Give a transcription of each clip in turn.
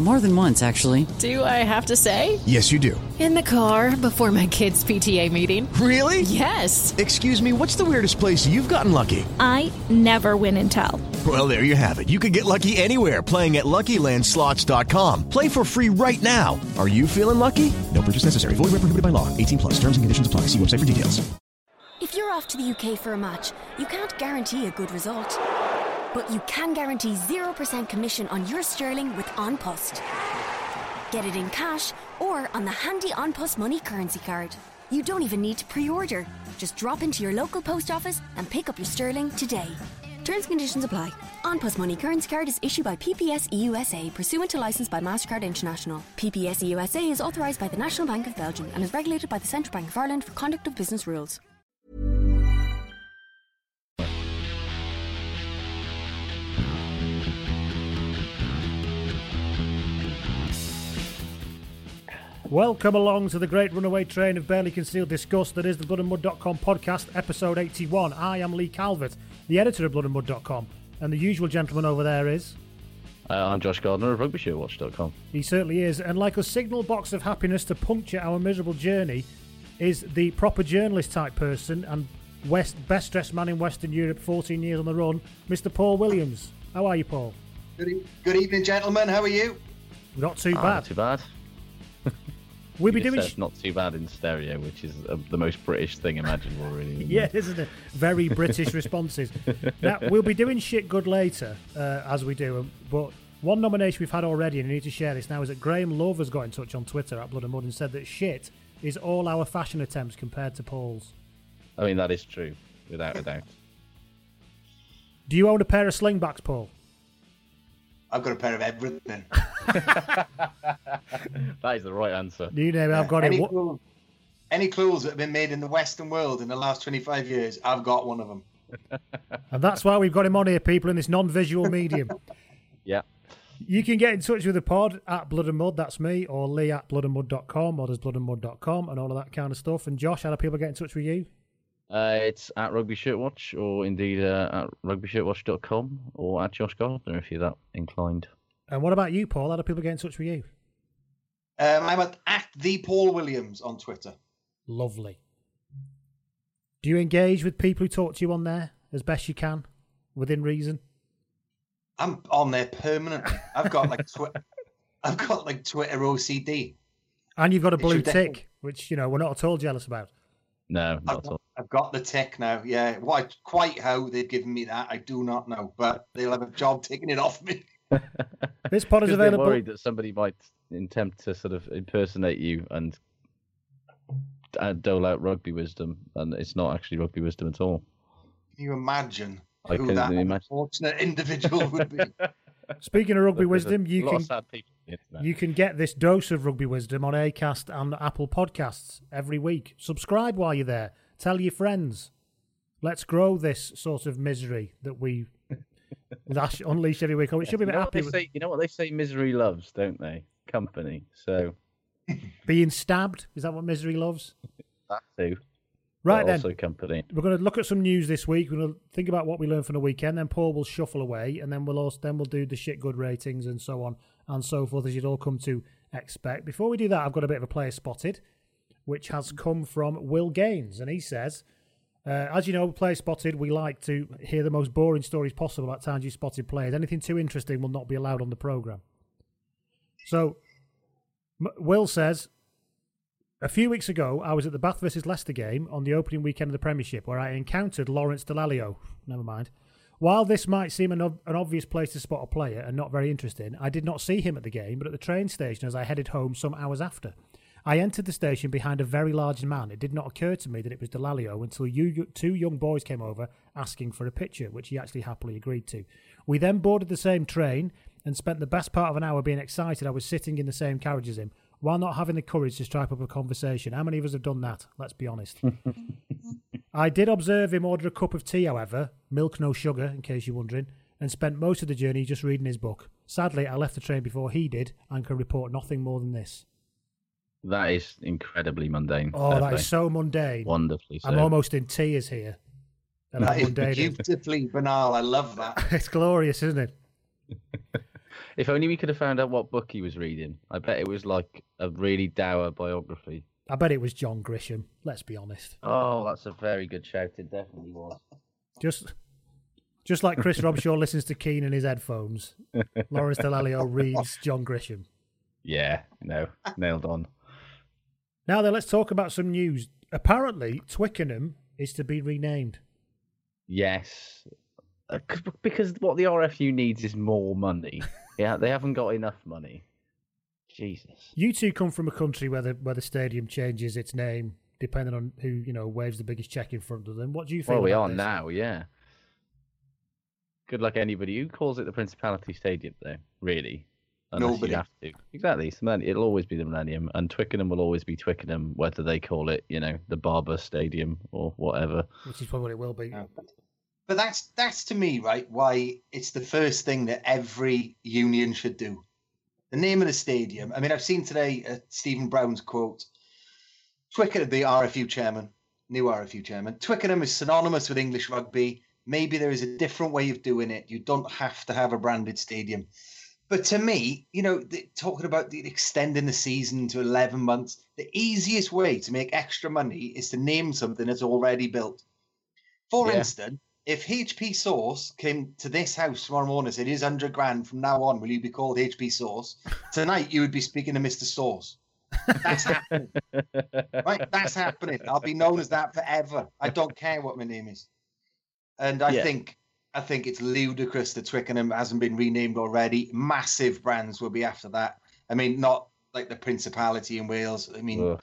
More than once, actually. Do I have to say? Yes, you do. In the car before my kids' PTA meeting. Really? Yes. Excuse me, what's the weirdest place you've gotten lucky? I never win and tell. Well, there you have it. You can get lucky anywhere playing at LuckyLandSlots.com. Play for free right now. Are you feeling lucky? No purchase necessary. Void where prohibited by law. 18 plus. Terms and conditions apply. See website for details. If you're off to the UK for a match, you can't guarantee a good result. But you can guarantee 0% commission on your sterling with An Post. Get it in cash or on the handy An Post money currency card. You don't even need to pre order. Just drop into your local post office and pick up your sterling today. Terms and conditions apply. An Post Money Currency Card is issued by PPS EUSA pursuant to license by MasterCard International. PPS EUSA is authorised by the National Bank of Belgium and is regulated by the Central Bank of Ireland for conduct of business rules. Welcome along to the great runaway train of barely concealed disgust that is the bloodandmud.com podcast, episode 81. I am Lee Calvert, the editor of bloodandmud.com, and the usual gentleman over there is. Uh, I'm Josh Gardner of RugbyShirtWatch.com. He certainly is, and like a signal box of happiness to puncture our miserable journey, is the proper journalist type person and West best dressed man in Western Europe, 14 years on the run, Mr. Paul Williams. How are you, Paul? Good, e- good evening, gentlemen. How are you? Not too Ah, bad. Not too bad. We'll be doing. said not too bad in stereo, which is uh, the most British thing imaginable, really. Yeah, it? isn't it? Very British responses. Now, we'll be doing shit good later, uh, as we do. But one nomination we've had already, and I need to share this now, is that Graham Love has got in touch on Twitter at Blood and Mud and said that shit is all our fashion attempts compared to Paul's. I mean, that is true, without a doubt. Do you own a pair of slingbacks, Paul? I've got a pair of everything. that is the right answer. You know, I've got any it. What- Clothes, any clothes that have been made in the Western world in the last 25 years, I've got one of them. And that's why we've got him on here, people, in this non visual medium. Yeah. You can get in touch with the pod at Blood and Mud, that's me, or Lee at bloodandmud.com, or there's bloodandmud.com, and all of that kind of stuff. And Josh, how do people get in touch with you? Uh, it's at Rugby Shirt Watch, or indeed uh, at RugbyShirtWatch.com, or at Josh Gardner if you're that inclined. And what about you, Paul? How do people get in touch with you? Um, I'm at, at the Paul Williams on Twitter. Lovely. Do you engage with people who talk to you on there as best you can, within reason? I'm on there permanently. I've got like twi- I've got like Twitter OCD. And you've got a blue ridiculous. tick, which you know we're not at all jealous about. No, I've at got, all. I've got the tick now. Yeah, why? Quite how they've given me that, I do not know. But they'll have a job taking it off me. This pod is they're available. worried that somebody might attempt to sort of impersonate you and uh, dole out rugby wisdom, and it's not actually rugby wisdom at all. Can you imagine I who can that imagine. unfortunate individual would be? Speaking of rugby There's wisdom, you lot of can sad people on the internet. you can get this dose of rugby wisdom on Acast and Apple Podcasts every week. Subscribe while you're there. Tell your friends. Let's grow this sort of misery that we lash, unleash every week. Oh, it should be a you bit know, happy with say, you know what they say misery loves, don't they? Company. So being stabbed. Is that what misery loves? that too. Right then. Also company. We're going to look at some news this week. We're going to think about what we learned from the weekend. Then Paul will shuffle away, and then we'll also then we'll do the shit good ratings and so on and so forth as you'd all come to expect. Before we do that, I've got a bit of a player spotted, which has come from Will Gaines, and he says, uh, as you know, player spotted, we like to hear the most boring stories possible about times you spotted players. Anything too interesting will not be allowed on the program. So, M- Will says, a few weeks ago, I was at the Bath versus Leicester game on the opening weekend of the Premiership where I encountered Lawrence Dallaglio. Never mind. While this might seem an, an obvious place to spot a player and not very interesting, I did not see him at the game, but at the train station as I headed home some hours after. I entered the station behind a very large man. It did not occur to me that it was Dallaglio until you, two young boys came over asking for a picture, which he actually happily agreed to. We then boarded the same train and spent the best part of an hour being excited I was sitting in the same carriage as him, while not having the courage to strike up a conversation. How many of us have done that? Let's be honest. I did observe him order a cup of tea, however, milk no sugar, in case you're wondering, and spent most of the journey just reading his book. Sadly, I left the train before he did and can report nothing more than this. That is incredibly mundane. Oh, Fair that so mundane. Wonderfully so. I'm almost in tears here. And That how is mundane it is. beautifully banal. I love that. It's glorious, isn't it? If only we could have found out what book he was reading. I bet it was like a really dour biography. I bet it was John Grisham. Let's be honest. Oh, that's a very good shout. It definitely was. Just, just like Chris Robshaw listens to Keane in his headphones, Lawrence Dallaglio reads John Grisham. Yeah, no, nailed on. Now then, let's talk about some news. Apparently, Twickenham is to be renamed. Yes, Uh, because what the RFU needs is more money. yeah, they haven't got enough money. Jesus. You two come from a country where the where the stadium changes its name depending on who you know waves the biggest check in front of them. What do you think? Well, we about are this? now. Yeah. Good luck anybody who calls it the Principality Stadium, though. Really, unless Nobody. you have to. Exactly. So then It'll always be the Millennium, and Twickenham will always be Twickenham, whether they call it, you know, the Barber Stadium or whatever. Which is probably what it will be. But that's that's to me right why it's the first thing that every union should do. The name of the stadium. I mean, I've seen today uh, Stephen Brown's quote. Twickenham, the RFU chairman, new RFU chairman. Twickenham is synonymous with English rugby. Maybe there is a different way of doing it. You don't have to have a branded stadium. But to me, you know, the, talking about the extending the season to 11 months, the easiest way to make extra money is to name something that's already built. For Yeah. instance, if HP Sauce came to this house tomorrow morning and said, here's 100 grand from now on, will you be called HP Sauce? Tonight, you would be speaking to Mr. Sauce. That's happening. right? That's happening. I'll be known as that forever. I don't care what my name is. And I Yeah. think I think it's ludicrous that Twickenham hasn't been renamed already. Massive brands will be after that. I mean, not like the Principality in Wales. I mean, Ugh.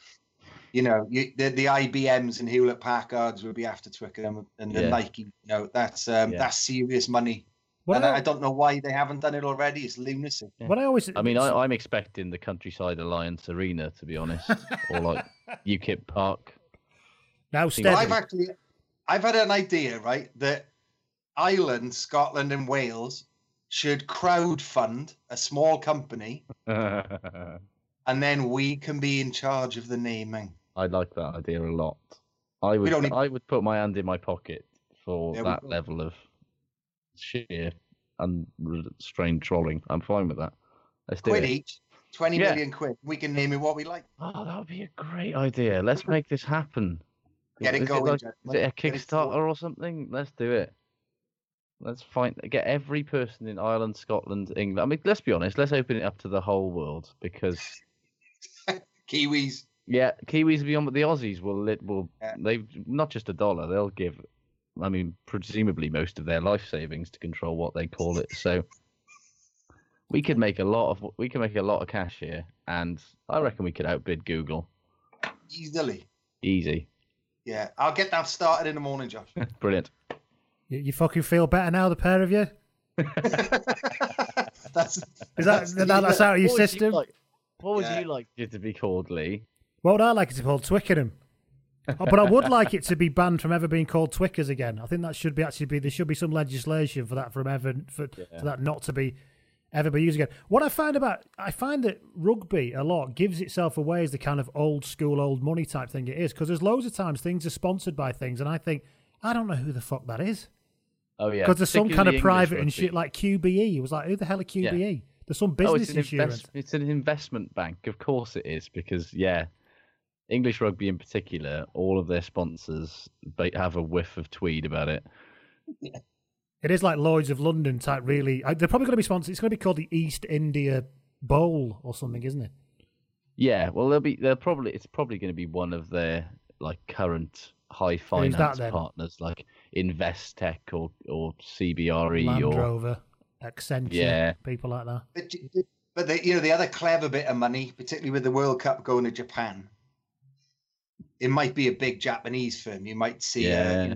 You know, you, the the IBMs and Hewlett Packards will be after Twickenham and the Yeah. Nike. You know, that's um, Yeah. that's serious money. What and I- I, I don't know why they haven't done it already. It's lunacy. What I always, I mean, I, I'm expecting the Countryside Alliance Arena, to be honest, or like UKIP Park. now Well. I've actually, I've had an idea, right, that Ireland, Scotland, and Wales should crowd fund a small company, and then we can be in charge of the naming. I like that idea a lot. I would, need- I would put my hand in my pocket for Yeah, that level of sheer unrestrained trolling. I'm fine with that. Let's do Quid it. each, twenty Yeah. million quid. We can name it what we like. Oh, that would be a great idea. Let's make this happen. Get it is going, It like, is it a Get it Kickstarter or something? Let's do it. Let's find get every person in Ireland, Scotland, England. I mean, let's be honest. Let's open it up to the whole world because Kiwis. Yeah, Kiwis beyond, but the Aussies will lit will Yeah. they not just a dollar. They'll give. I mean, presumably most of their life savings to control what they call it. So we could make a lot of we could make a lot of cash here, and I reckon we could outbid Google Easily. easy. Yeah, I'll get that started in the morning, Josh. Brilliant. You, you fucking feel better now, the pair of you? that's Is that, that that's out of your What you system? like- What would Yeah. you like it to be called, Lee? What would I like it to be called? Twickenham. Oh, but I would like it to be banned from ever being called Twickers again. I think that should be actually be there should be some legislation for that from ever for, for that not to be ever be used again. What I find about I find that rugby a lot gives itself away as the kind of old school old money type thing it is because there's loads of times things are sponsored by things and I think I don't know who the fuck that is Oh yeah, because there's some kind of English private and shit like QBE. It was like who the hell are QBE? There's some oh, business it's insurance. invest- it's an investment bank. Of course it is because yeah, English rugby in particular, all of their sponsors they have a whiff of tweed about it. It is like Lloyd's of London type. Really, Uh, they're probably going to be sponsored. It's going to be called the East India Bowl or something, isn't it? Yeah, well they'll be they're probably it's probably going to be one of their like current high finance then? partners like Investec or or CBRE Land E or Rover, Accenture, Yeah. people like that. But, but the, you know the other clever bit of money, particularly with the World Cup going to Japan, it might be a big Japanese firm. You might see a Yeah. you know,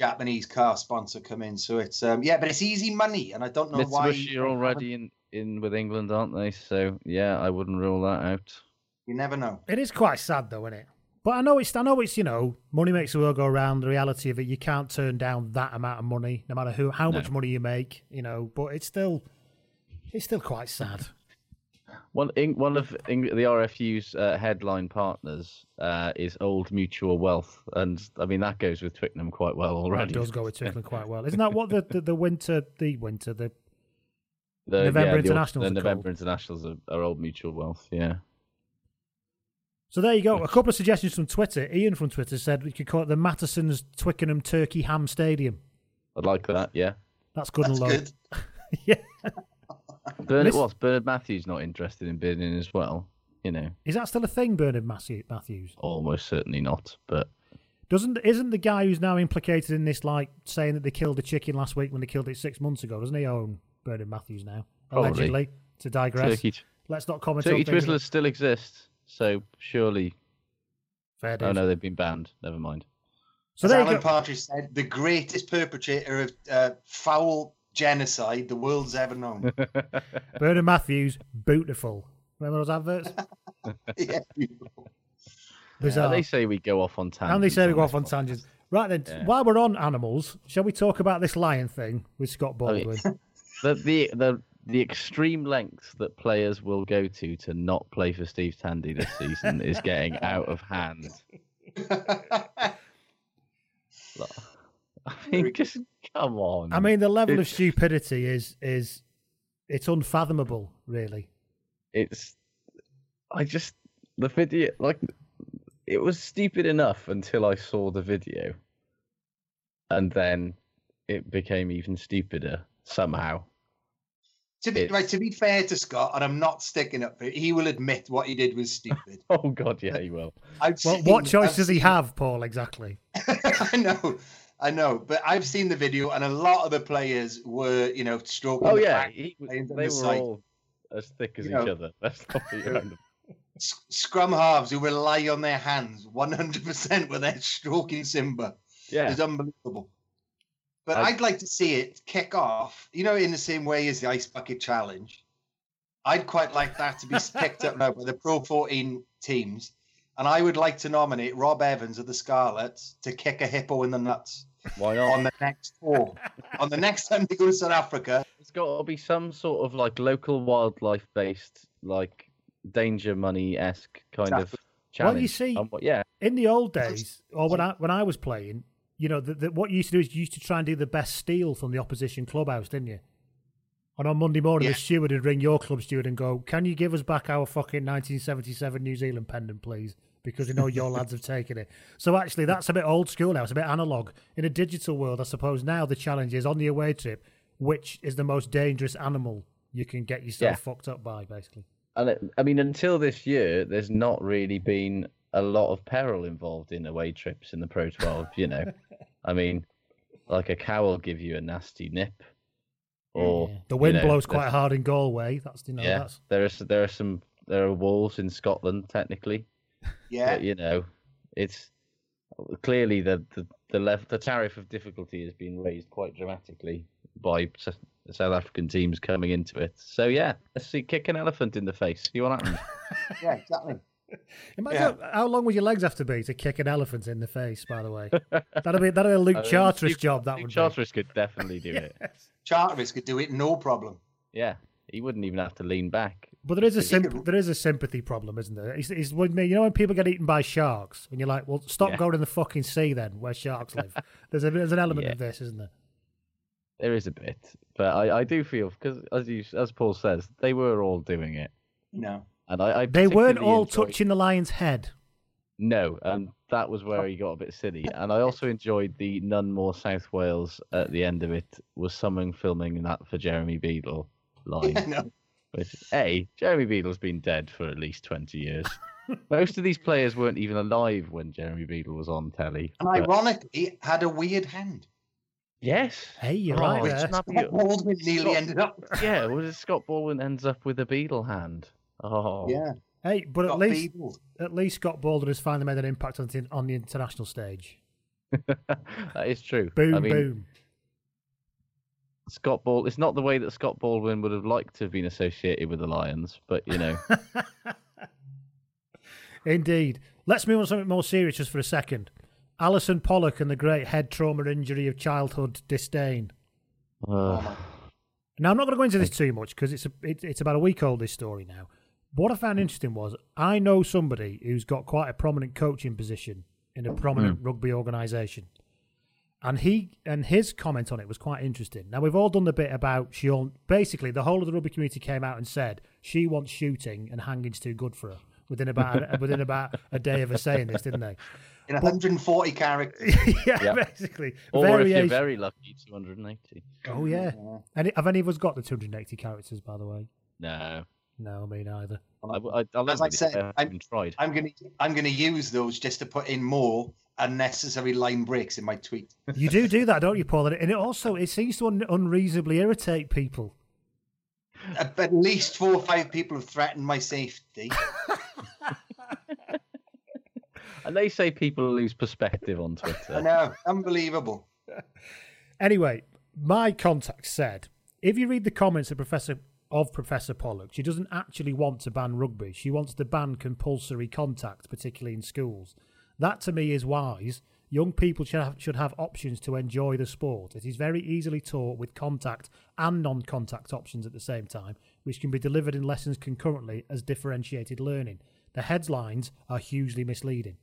Japanese car sponsor come in. So it's um, yeah, but it's easy money, and I don't know why. Mitsubishi are already in in with England, aren't they? So yeah, I wouldn't rule that out. You never know. It is quite sad though, isn't it? But I know it's I know it's you know money makes the world go round. The reality of it, you can't turn down that amount of money, no matter who how No. much money you make. You know, but it's still it's still quite sad. One Eng- one of Eng- the RFU's uh, headline partners uh, is Old Mutual Wealth, and I mean that goes with Twickenham quite well That already. does go with Twickenham quite well. Isn't that what the, the, the winter the winter the The, November yeah, internationals The, are November called. internationals are, are Old Mutual Wealth. Yeah. So there you go. A couple of suggestions from Twitter. Ian from Twitter said we could call it the Mattessons Twickenham Turkey Ham Stadium. I'd like that. Yeah. That's good That's and low. good. yeah. Bernard, Miss- what's Bernard Matthews not interested in bidding as well? You know, Is that still a thing, Bernard Matthew- Matthews? almost certainly not. But Doesn't isn't the guy who's now implicated in this like saying that they killed a chicken last week when they killed it six months ago? Doesn't he own Bernard Matthews now? Probably. Allegedly. To digress. Turkey, Let's not comment Turkey on things. Twizzlers still exist, so surely. Fair Oh. No, they've been banned. Never mind. So As there you Alan go. Partridge said, the greatest perpetrator of uh, foul genocide the world's ever known. Bernard Matthews, beautiful. Remember those adverts? yeah. Bizarre. Yeah, they say we go off on tangents. And they say we go off on tangents. Right then, Yeah. while we're on animals, shall we talk about this lion thing with Scott Okay. Baldwin? the the the the extreme lengths that players will go to to not play for Steve Tandy this season is getting out of hand. I mean, just come on. I mean, the level of stupidity is is it's unfathomable, really. it's I just the video like it was stupid enough until I saw the video, and then it became even stupider somehow. To be, right, to be fair to Scott, and I'm not sticking up for it, he will admit what he did was stupid. Oh God, yeah, he will. Well, seen- what choice I've does he seen- have, Paul? Exactly. I know, I know, but I've seen the video, and a lot of the players were, you know, stroking. Oh the yeah, he, they the were all as thick as You each know. other. Let's not be around them. S- Scrum halves who rely on their hands 100% when they're stroking Simba. Yeah. It's unbelievable. But I- I'd like to see it kick off, you know, in the same way as the Ice Bucket Challenge. I'd quite like that to be picked up now by the Pro 14 teams. And I would like to nominate Rob Evans of the Scarlets to kick a hippo in the nuts Why not? on the next tour. on the next time they go to South Africa, It's got to be some sort of like local wildlife based, like danger money esque kind of Exactly. challenge. Well, you see, Um, yeah, in the old days, or when I when I was playing, you know, the, the, what you used to do is you used to try and do the best steal from the opposition clubhouse, didn't you? And on Monday morning, Yeah. the steward would ring your club steward and go, "Can you give us back our fucking 1977 New Zealand pendant, please?" Because we know your lads have taken it. So actually, that's a bit old school now. It's a bit analog. In a digital world, I suppose now the challenge is on the away trip, which is the most dangerous animal you can get yourself Yeah. fucked up by, basically. and it, I mean, until this year, there's not really been a lot of peril involved in away trips in the Pro 12. You know, I mean, like a cow will give you a nasty nip, or The you wind know, blows quite hard in Galway. That's you know yeah, that's there are there are some there are wolves in Scotland technically. Yeah, But, you know, it's clearly the the the, level, the tariff of difficulty has been raised quite dramatically by S- South African teams coming into it. So yeah, let's see, kick an elephant in the face. See what happens. yeah, exactly. Imagine how, how long would your legs have to be to kick an elephant in the face? By the way, that'd be that'd be a Luke I mean, Charteris Luke- job. That Luke would Charteris could definitely do it. Charteris could do it, no problem. Yeah, he wouldn't even have to lean back. But there is a symp- there is a sympathy problem, isn't there? It's, it's when you know when people get eaten by sharks, and you're like, well, stop Yeah. going in the fucking sea then, where sharks live. there's a there's an element Yeah. of this, isn't there? There is a bit, but I, I do feel because as you as Paul says, they were all doing it, No. and I, I They weren't all enjoyed- touching the lion's head. No, and that was where oh. he got a bit silly. And I also enjoyed the none more South Wales at the end of it was someone filming that for Jeremy Beadle line. no. Which a Jeremy Beadle's been dead for at least twenty years. Most of these players weren't even alive when Jeremy Beadle was on telly. And but- ironically, had a weird hand. yes. Hey, you're Oh, right it's there. not- Scott Baldwin nearly Scott- ended up. Yeah, well, Scott Baldwin ends up with a Beadle hand. Oh, Yeah. Hey, but at least Beadle. at least Scott Baldwin has finally made an impact on the, on the international stage. that is true. Boom, I mean, boom. Scott Ball. It's not the way that Scott Baldwin would have liked to have been associated with the Lions, but you know, Indeed. Let's move on to something more serious just for a second. Allyson Pollock and the great head trauma injury of childhood disdain. uh, Now, I'm not going to go into this too much because it's, a, it, it's about a week old, this story now. What I found interesting was I know somebody who's got quite a prominent coaching position in a prominent rugby organisation. And he and his comment on it was quite interesting. Now we've all done the bit about she all, basically the whole of the rugby community came out and said she wants shooting and hanging's too good for her within about within about a day of her saying this, didn't they? In 140 characters. yeah, Yeah. basically. or if you're very lucky, 280. Oh yeah. And have any of us got the 280 characters, by the way? No, No, me neither. I, I, I As I said, i haven't tried i'm gonna I'm gonna use those just to put in more unnecessary line breaks in my tweet. You do do that, don't you, Paul? And it also it seems to un- unreasonably irritate people. Uh, At least four or five people have threatened my safety. And they say people lose perspective on Twitter. I know, unbelievable. Anyway, my contact said if you read the comments of Professor of Professor Pollock, she doesn't actually want to ban rugby. She wants to ban compulsory contact, particularly in schools. That to me is wise. Young people should have, should have options to enjoy the sport. It is very easily taught with contact and non contact options at the same time, which can be delivered in lessons concurrently as differentiated learning. The headlines are hugely misleading.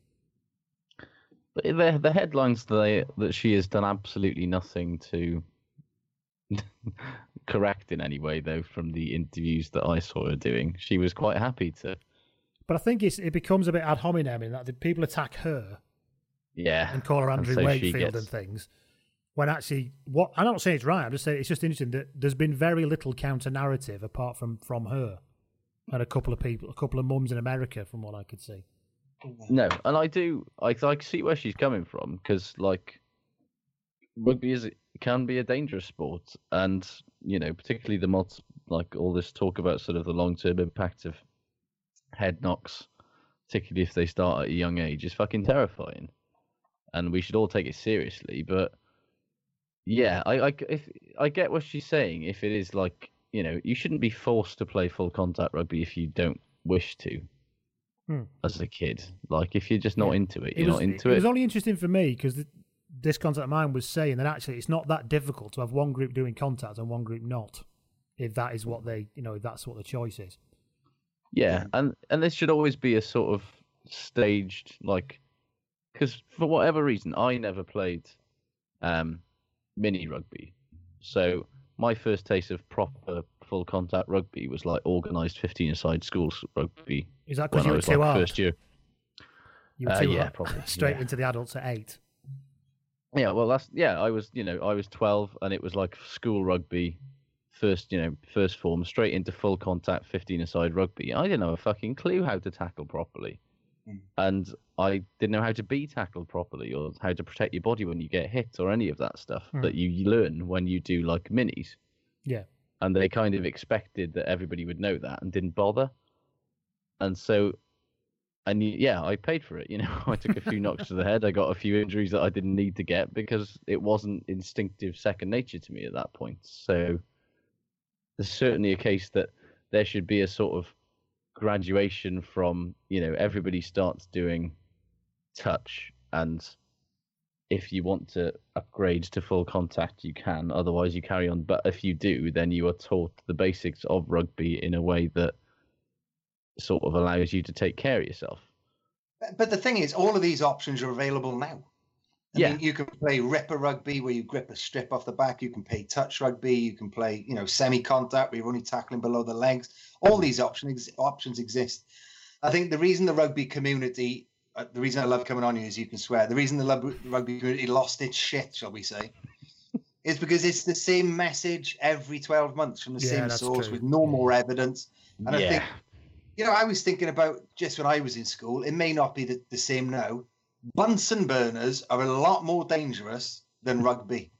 But the the headlines they, that she has done absolutely nothing to correct in any way, though. From the interviews that I saw her doing, she was quite happy to. But I think it's, it becomes a bit ad hominem in that the people attack her Yeah, and call her Andrew so Wakefield gets- and things. When actually, what I'm not saying it's right. I'm just saying it's just interesting that there's been very little counter narrative apart from from her and a couple of people, a couple of mums in America, from what I could see. No, and I do. I I see where she's coming from because like rugby is can be a dangerous sport, and you know particularly the multi, like all this talk about sort of the long term impact of head knocks, particularly if they start at a young age, is fucking terrifying, and we should all take it seriously. But yeah, I I if I get what she's saying. If it is like you know you shouldn't be forced to play full contact rugby if you don't wish to Hmm. as a kid. Like if you're just not into it, It you're was, not into it it. was only interesting for me because this contact of mine was saying that actually it's not that difficult to have one group doing contact and one group not, if that is what they, you know, if that's what the choice is. Yeah, and and this should always be a sort of staged like, because for whatever reason I never played um mini rugby, so my first taste of proper full contact rugby was like organised fifteen aside schools rugby. Is that because you were was too like hard? first year? You were Uh, too yeah, hot. probably, straight yeah. into the adults at eight. Yeah, well, that's yeah. I was, you know, I was twelve, and it was like school rugby, first, you know, first form, straight into full contact, fifteen aside rugby. I didn't have a fucking clue how to tackle properly, and I didn't know how to be tackled properly or how to protect your body when you get hit or any of that stuff Hmm. that you learn when you do like minis. Yeah. And they kind of expected that everybody would know that and didn't bother, and so and yeah, I paid for it. You know, I took a few knocks to the head. I got a few injuries that I didn't need to get because it wasn't instinctive second nature to me at that point. So there's certainly a case that there should be a sort of graduation from you know everybody starts doing touch and if you want to upgrade to full contact you can otherwise you carry on but if you do then you are taught the basics of rugby in a way that sort of allows you to take care of yourself But the thing is, all of these options are available now. I Yeah. mean, you can play ripper rugby where you grip a strip off the back. You can play touch rugby. You can play, you know, semi-contact where you're only tackling below the legs. All these options options exist. I think the reason the rugby community, uh, the reason I love coming on you is you can swear. The reason the lub- rugby community lost its shit, shall we say, is because it's the same message every 12 months from the Yeah, same source true. with no more evidence. And I think, you know, I was thinking about just when I was in school, it may not be the, the same now. Bunsen burners are a lot more dangerous than rugby.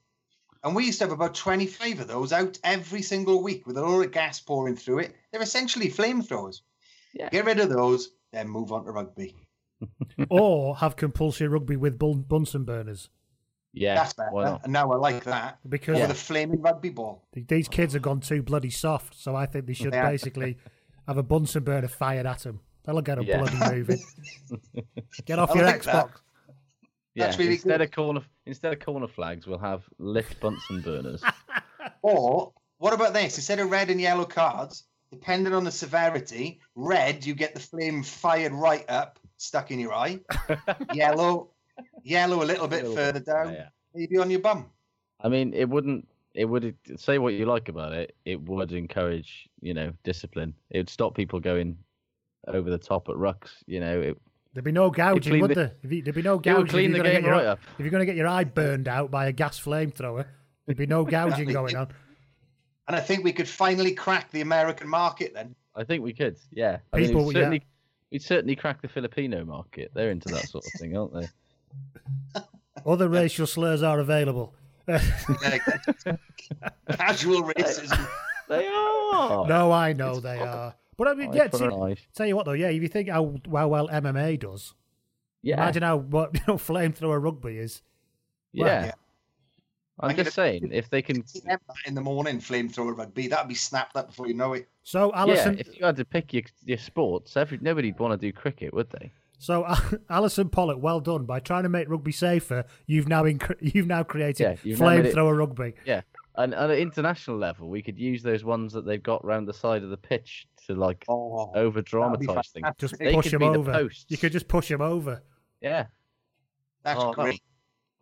And we used to have about 25 of those out every single week with a lot of gas pouring through it. They're essentially flamethrowers. Yeah. Get rid of those, then move on to rugby. or have compulsory rugby with Bunsen burners. Yeah, That's better. And now I like that. Because With a flaming rugby ball. these kids have gone too bloody soft, so I think they should They are. basically have a Bunsen burner fired at them. That'll get them Yeah. bloody moving. Get off I your like that. Xbox. Yeah, That's really instead good. of corner instead of corner flags, we'll have lit Bunsen burners. Or what about this? Instead of red and yellow cards, depending on the severity, red you get the flame fired right up, stuck in your eye. yellow, yellow a little bit Little further bit, down, yeah. maybe on your bum. I mean, it wouldn't. It would say what you like about it. It would encourage, you know, discipline. It would stop people going over the top at rucks. You know, it, There'd be no gouging, would the- there? If you, there'd be no would gouging. clean if the you're gonna game get your, right up. If you're going to get your eye burned out by a gas flamethrower, there'd be no gouging going on. And I think we could finally crack the American market then. I think we could. Yeah, I mean, People, we'd yeah. certainly, we'd certainly crack the Filipino market. They're into that sort of thing, aren't they? Other racial slurs are available. Casual racism. They are. no, I know they are. But I mean, Eye yeah. for see- an tell you what, though, yeah. If you think how how well MMA does, Yeah, imagine how what you know flamethrower rugby is. yeah. well, yeah. I'm I'm just gonna- saying, if they can, In the morning, flamethrower rugby, that'd be snapped up before you know it. So yeah, Allyson, if you had to pick your your sports, every nobody'd want to do cricket, would they? So Allyson Pollock, well done by trying to make rugby safer. You've now incre- you've now created Yeah, you've now it- flamethrower rugby. Yeah, and at an international level, we could use those ones that they've got round the side of the pitch to like Oh, over dramatize things. Just They push them be the over. You could just push them over. Yeah, That's Oh, great.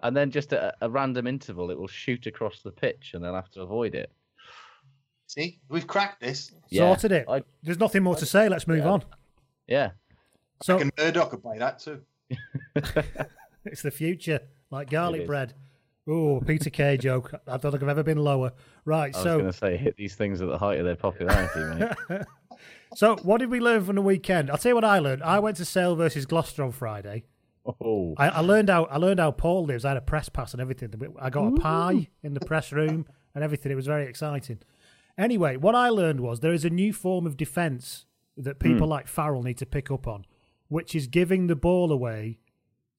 Oh. and then just at a, a random interval, it will shoot across the pitch, and they'll have to avoid it. See, we've cracked this. Yeah, Sorted it. I- There's nothing more to say. Let's move Yeah. on. yeah. So And Murdoch could buy that too. it's the future, like garlic bread. Oh, Peter Kay joke. I don't think I've ever been lower. Right. So I was going to say hit these things at the height of their popularity, mate. So, what did we learn from the weekend? I'll tell you what I learned. I went to Sale versus Gloucester on Friday. Oh, I, I learned how I learned how Paul lives. I had a press pass and everything. I got a pie in the press room and everything. It was very exciting. Anyway, what I learned was there is a new form of defence that people hmm. like Farrell need to pick up on, which is giving the ball away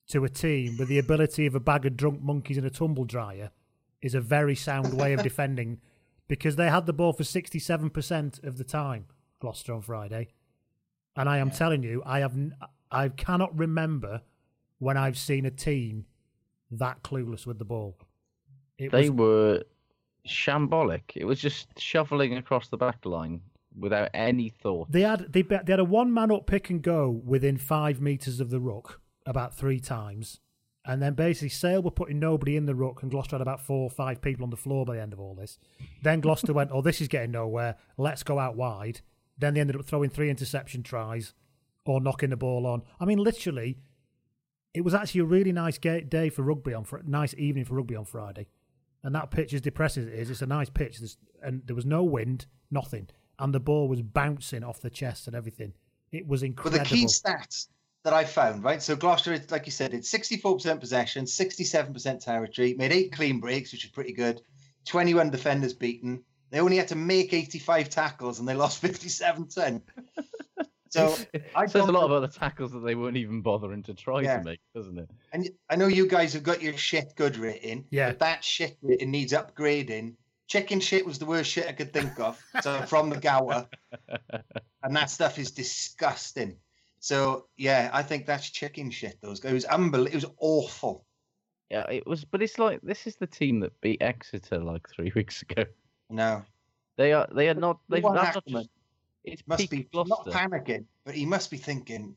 to a team with the ability of a bag of drunk monkeys and a tumble dryer is a very sound way of defending because they had the ball for 67% of the time, Gloucester on Friday. And I am telling you, I have I cannot remember when I've seen a team that clueless with the ball. It they was were shambolic. It was just shoveling across the back line without any thought. they had they, they had a one man up pick and go within five meters of the ruck about three times, and then basically Sale were putting nobody in the ruck, and Gloucester had about four or five people on the floor by the end of all this. Then Gloucester went, "Oh, this is getting nowhere. Let's go out wide." Then they ended up throwing three interception tries or knocking the ball on. I mean, literally, it was actually a really nice day for rugby on fr- nice evening for rugby on Friday. And that pitch, as depressing as it is, it's a nice pitch. There's, and there was no wind, nothing, and the ball was bouncing off the chest and everything. It was incredible. But incredible. the key stats that I found, right? So Gloucester, like you said, it's 64% possession, 67% territory, made eight clean breaks, which is pretty good. 21 defenders beaten. They only had to make 85 tackles and they lost 57 10. So I It says a lot about the tackles that they weren't even bothering to try Yeah. to make, doesn't it? And I know you guys have got your shit good rating. Yeah. But that shit rating needs upgrading. Chicken shit was the worst shit I could think of. So from the Gower. And that stuff is disgusting. So yeah, I think that's chicken shit. Those guys. It was unbelievable. It was awful. Yeah, it was. But it's like this is the team that beat Exeter like three weeks ago. No. They are. They are not. They've What not Ackermann just, It's must peak be not Gloucester. panicking, but he must be thinking,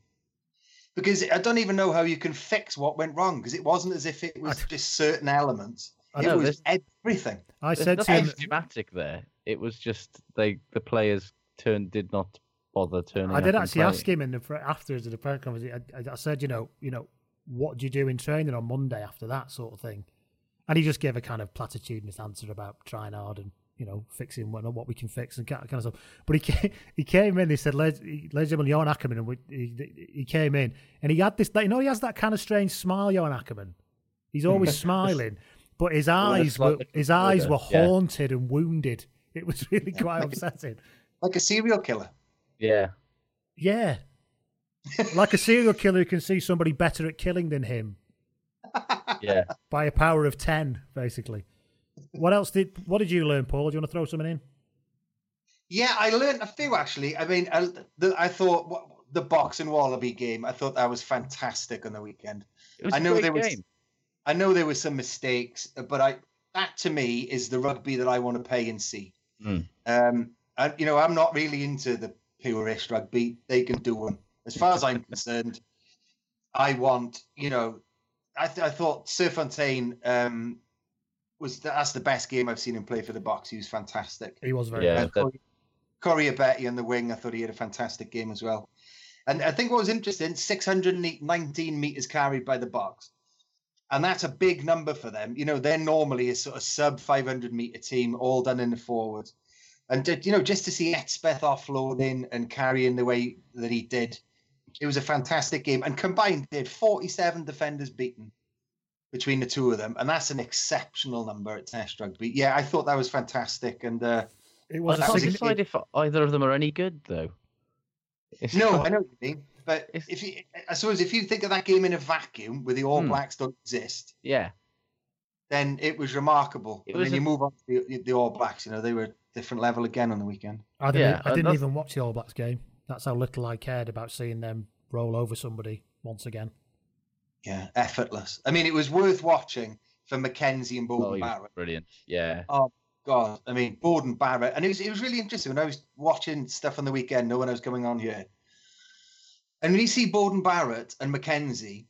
because I don't even know how you can fix what went wrong because it wasn't as if it was just certain elements. I it know, was there's- everything. I There's said to nothing him, schematic there. It was just they the players turned did not bother turning. I did up actually ask him in the fr- afterwards of the press conference. I, I, I said, you know, you know, what do you do in training on Monday after that sort of thing? And he just gave a kind of platitudinous answer about trying hard and you know fixing what, what we can fix and kind of stuff. But he came, he came in. He said, "Ladies ladies and gentlemen, Johan Ackermann," and we, he, he came in and he had this. You know, he has that kind of strange smile, Johan Ackermann. He's always smiling, but his eyes it's were like his eyes killer, were yeah. haunted and wounded. It was really quite upsetting. Like a serial killer. Yeah. Yeah. like a serial killer who can see somebody better at killing than him Yeah. by a power of 10, basically. What else did what did you learn, Paul? Do you want to throw something in? Yeah, I learned a few actually. I mean, I, the, I thought what, the boxing Wallaby game. I thought that was fantastic on the weekend. It was I a know great there was. Game. I know there were some mistakes, but I that to me is the rugby that I want to pay and see. Mm. Um, and you know, I'm not really into the purist rugby. They can do one. As far as I'm concerned, I want. You know, I, th- I thought Sir Fontaine um, was that's the best game I've seen him play for the Boks. He was fantastic. He was very Yeah, And that- Corey, Corey on the wing, I thought he had a fantastic game as well. And I think what was interesting, 619 meters carried by the Boks. And that's a big number for them. You know, they're normally a sort of sub 500 meter team, all done in the forwards. And, to- you know, just to see Etzebeth offloading and carrying the way that he did, it was a fantastic game. And combined, they had 47 defenders beaten between the two of them. And that's an exceptional number at Test Rugby. Yeah, I thought that was fantastic. And, uh, It was I can't sign- decide if either of them are any good though. It's No, not- I know what you mean. But if you, I suppose, if you think of that game in a vacuum, where the All Hmm. Blacks don't exist, Yeah. then it was remarkable. It and was then a- you move on to the, the All Blacks. You know, they were a different level again on the weekend. I didn't, Yeah, I didn't even watch the All Blacks game. That's how little I cared about seeing them roll over somebody once again. Yeah, effortless. I mean, it was worth watching for McKenzie and Beauden Oh, Barrett. brilliant. Yeah. Oh God! I mean, Beauden Barrett, and it was it was really interesting when I was watching stuff on the weekend, knowing I was coming on here. And when you see Beauden Barrett and McKenzie,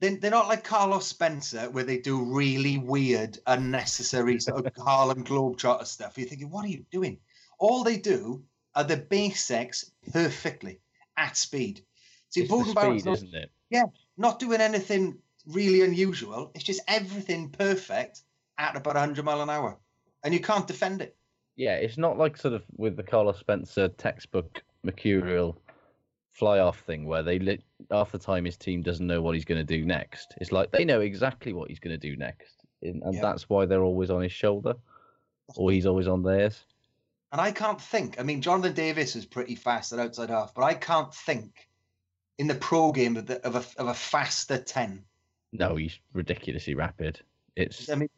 then they're not like Carlos Spencer, where they do really weird, unnecessary sort of Harlem Globetrotter stuff. You're thinking, what are you doing? All they do are the basics perfectly at speed. See, It's the Beauden Barrett's not, isn't it? yeah, not doing anything really unusual. It's just everything perfect at about 100 mile an hour, and you can't defend it. Yeah, it's not like sort of with the Carlos Spencer textbook mercurial fly off thing where they lit half the time his team doesn't know what he's going to do next. It's like they know exactly what he's going to do next, and, and Yeah. that's why they're always on his shoulder, or he's always on theirs. And I can't think. I mean, Jonathan Davies is pretty fast at outside half, but I can't think in the pro game of, the, of, a, of a faster 10. No, he's ridiculously rapid. It's I mean,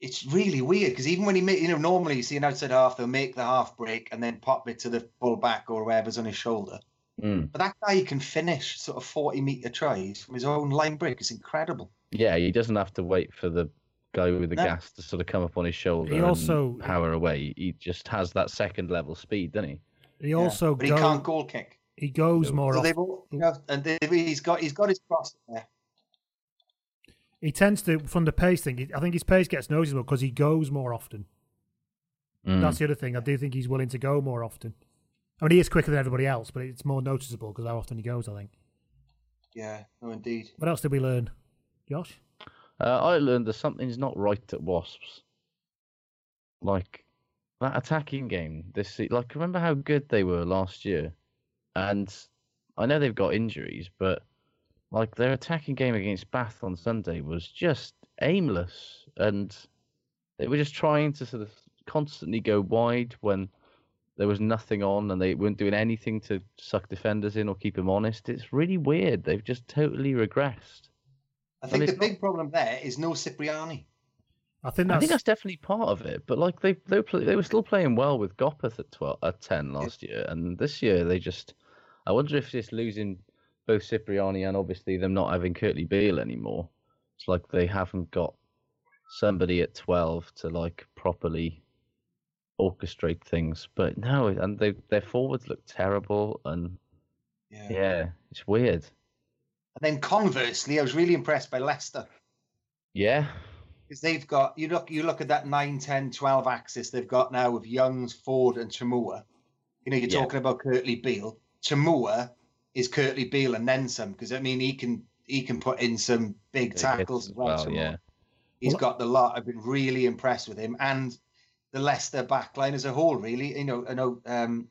it's really weird because even when he make, you know, normally you see an outside half, they'll make the half break and then pop it to the full back or wherever's on his shoulder. Mm, But that guy can finish sort of 40 meter tries from his own line break. It's incredible. yeah, he doesn't have to wait for the guy with the No. gas to sort of come up on his shoulder He also- and power away. He just has that second level speed, doesn't he? He also but go- he can't goal kick. he goes more So often. all, you know, and they've, he's got he's got his cross there. He tends to from the pace thing. I think his pace gets noticeable because he goes more often. Mm. That's the other thing. I do think he's willing to go more often. I mean, he is quicker than everybody else, but it's more noticeable because how often he goes. I think. Yeah, no, indeed. What else did we learn, Josh? Uh, I learned that something's not right at Wasps. Like that attacking game this se- like remember how good they were last year, and I know they've got injuries, but like their attacking game against Bath on Sunday was just aimless, and they were just trying to sort of constantly go wide when there was nothing on, and they weren't doing anything to suck defenders in or keep them honest. It's really weird. They've just totally regressed. I And think the it's big problem there is no Cipriani. I think I that's, think that's definitely part of it. But like they they were, play, they were still playing well with Gopperth at twelve at ten last year, and this year they just. I wonder if just losing both Cipriani and obviously them not having Kurtley Beale anymore. It's like they haven't got somebody at twelve to like properly orchestrate things. But no, and they their forwards look terrible, and Yeah. yeah, it's weird. And then conversely, I was really impressed by Leicester Yeah, because they've got you look you look at that 9, 10, 12 axis they've got now with Youngs, Ford, and Toomua. You know, you're Yeah. talking about Kurtley Beale. Toomua is Kurtley Beale and then some because I mean he can he can put in some big Big tackles as well. well, yeah. He's Well- got the lot. I've been really impressed with him and the Leicester backline as a whole. Really, you know, I know um,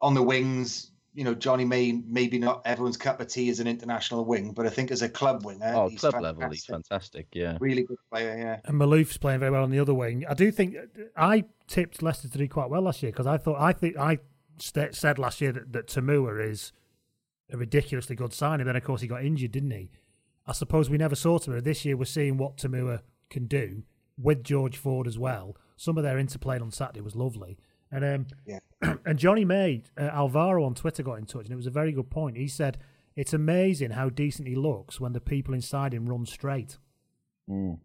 on the wings. You know, Johnny May maybe not everyone's cup of tea as an international wing, but I think as a club winger, oh, he's club level, he's fantastic. fantastic. Yeah, Really good player, yeah. And Malouf's playing very well on the other wing. I do think I tipped Leicester to do quite well last year because I thought I think I st- said last year that, that Toomua is a ridiculously good signing. Then of course he got injured, didn't he? I suppose we never saw Toomua. This year we're seeing what Toomua can do with George Ford as well. Some of their interplay on Saturday was lovely. And um, Yeah. and Johnny May, uh, Alvaro on Twitter got in touch, and it was a very good point. He said it's amazing how decent he looks when the people inside him run straight Mm.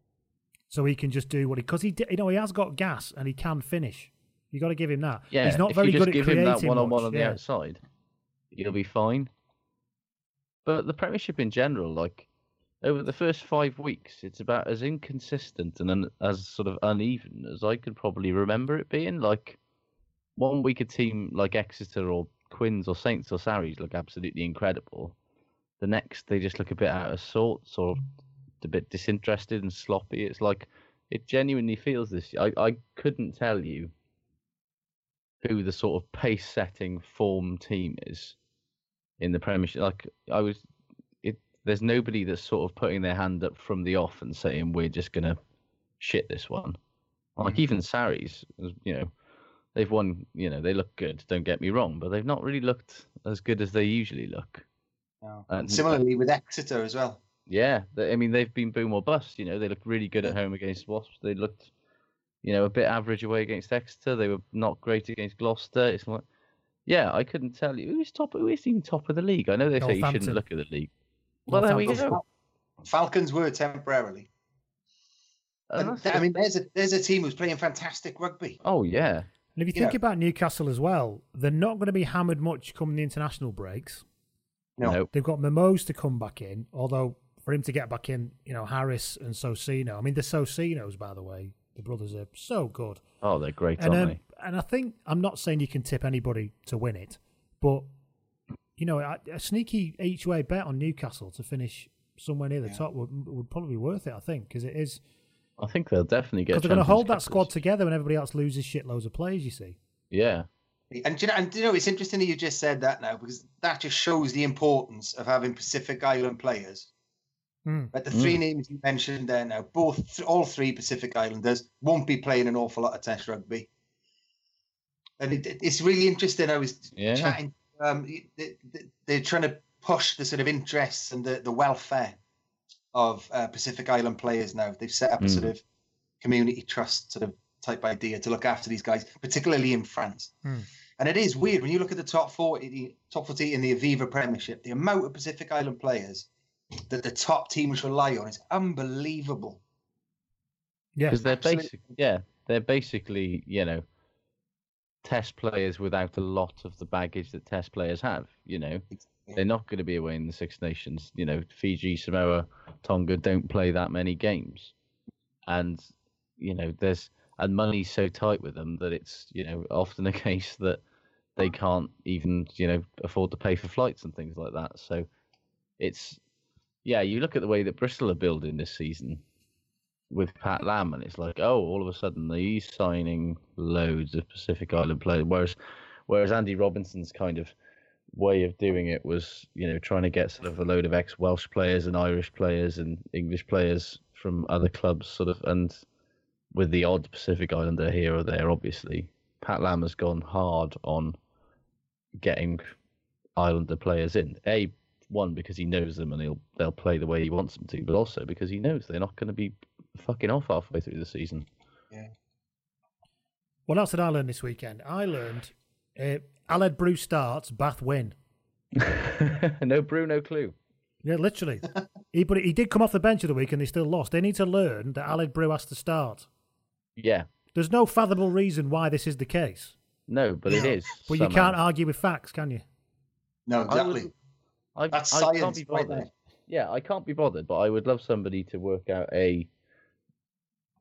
so he can just do what he because he you know he has got gas and he can finish. You got to give him that. yeah. he's not if very you just good at give creating him that one-on-one on the yeah. outside, he'll be fine. But the Premiership in general, like over the first five weeks, it's about as inconsistent and un- as sort of uneven as I can probably remember it being. Like one week, a team like Exeter or Quins or Saints or Sarries look absolutely incredible. The next, they just look a bit out of sorts or a bit disinterested and sloppy. It's like it genuinely feels this. I I couldn't tell you who the sort of pace setting form team is in the Premiership. Like I was, there's nobody that's sort of putting their hand up from the off and saying we're just gonna shit this one. Like mm. even Sarries, you know, they've won. You know, they look good. Don't get me wrong, but they've not really looked as good as they usually look. No. And- And similarly with Exeter as well. Yeah, they, I mean they've been boom or bust. You know, they looked really good at home against Wasps. They looked, you know, a bit average away against Exeter. They were not great against Gloucester. It's like, yeah, I couldn't tell you who's top. Who is even top of the league? I know they say you shouldn't look at the league. Well, there we go. Falcons were temporarily. And And I mean, there's a there's a team who's playing fantastic rugby. oh yeah, And if you Yeah. think about Newcastle as well, they're not going to be hammered much come the international breaks. No. Nope. They've got Memos to come back in, although for him to get back in, you know, Harris and Socino. I mean, the Socinos, by the way, the brothers are so good. Oh, they're great, and, aren't um, and I think I'm not saying you can tip anybody to win it, but you know, a, a sneaky each way bet on Newcastle to finish somewhere near the top would would probably be worth it. I think because it is? I think they'll definitely get. because they're going to hold that squad this- together when everybody else loses shitloads of players. You see, Yeah, And do you know, and do you know, it's interesting that you just said that now because that just shows the importance of having Pacific Island players. Hmm. But the three Mm. names you mentioned there now, both all three Pacific Islanders won't be playing an awful lot of Test rugby. And it, it- it's really interesting. I was Yeah. chatting. Um, they, they- they're trying to push the sort of interests and the, the welfare of uh, Pacific Island players now. They've set up a sort Mm. of community trust sort of type idea to look after these guys, particularly in France. Hmm. And it is weird when you look at the top 40, the top 40 in the Aviva Premiership, the amount of Pacific Island players that the top teams rely on is unbelievable. yeah, because they're absolutely. basic. Yeah, they're basically you know test players without a lot of the baggage that test players have. You know, they're not going to be away in the Six Nations. You know, Fiji, Samoa, Tonga don't play that many games, and you know there's and money's so tight with them that it's you know often a case that they can't even you know afford to pay for flights and things like that. So it's yeah, you look at the way that Bristol are building this season with Pat Lam, and it's like, oh, all of a sudden he's signing loads of Pacific Island players, whereas whereas Andy Robinson's kind of way of doing it was, you know, trying to get sort of a load of ex Welsh players and Irish players and English players from other clubs, sort of, and with the odd Pacific Islander here or there, obviously. Pat Lam has gone hard on getting Islander players in. A one because he knows them and he'll they'll play the way he wants them to, but also because he knows they're not going to be fucking off halfway through the season. Yeah. What else did I learn this weekend? I learned uh, Aled Brew starts, Bath win. no Brew, no clue. Yeah, literally. he but he did come off the bench of the week and they still lost. They need to learn that Aled Brew has to start. Yeah, There's no fathomable reason why this is the case. no, but it is. But you can't argue with facts, can you? No, I exactly. would, I, That's I can't science be right bothered. there. yeah, I can't be bothered, but I would love somebody to work out a,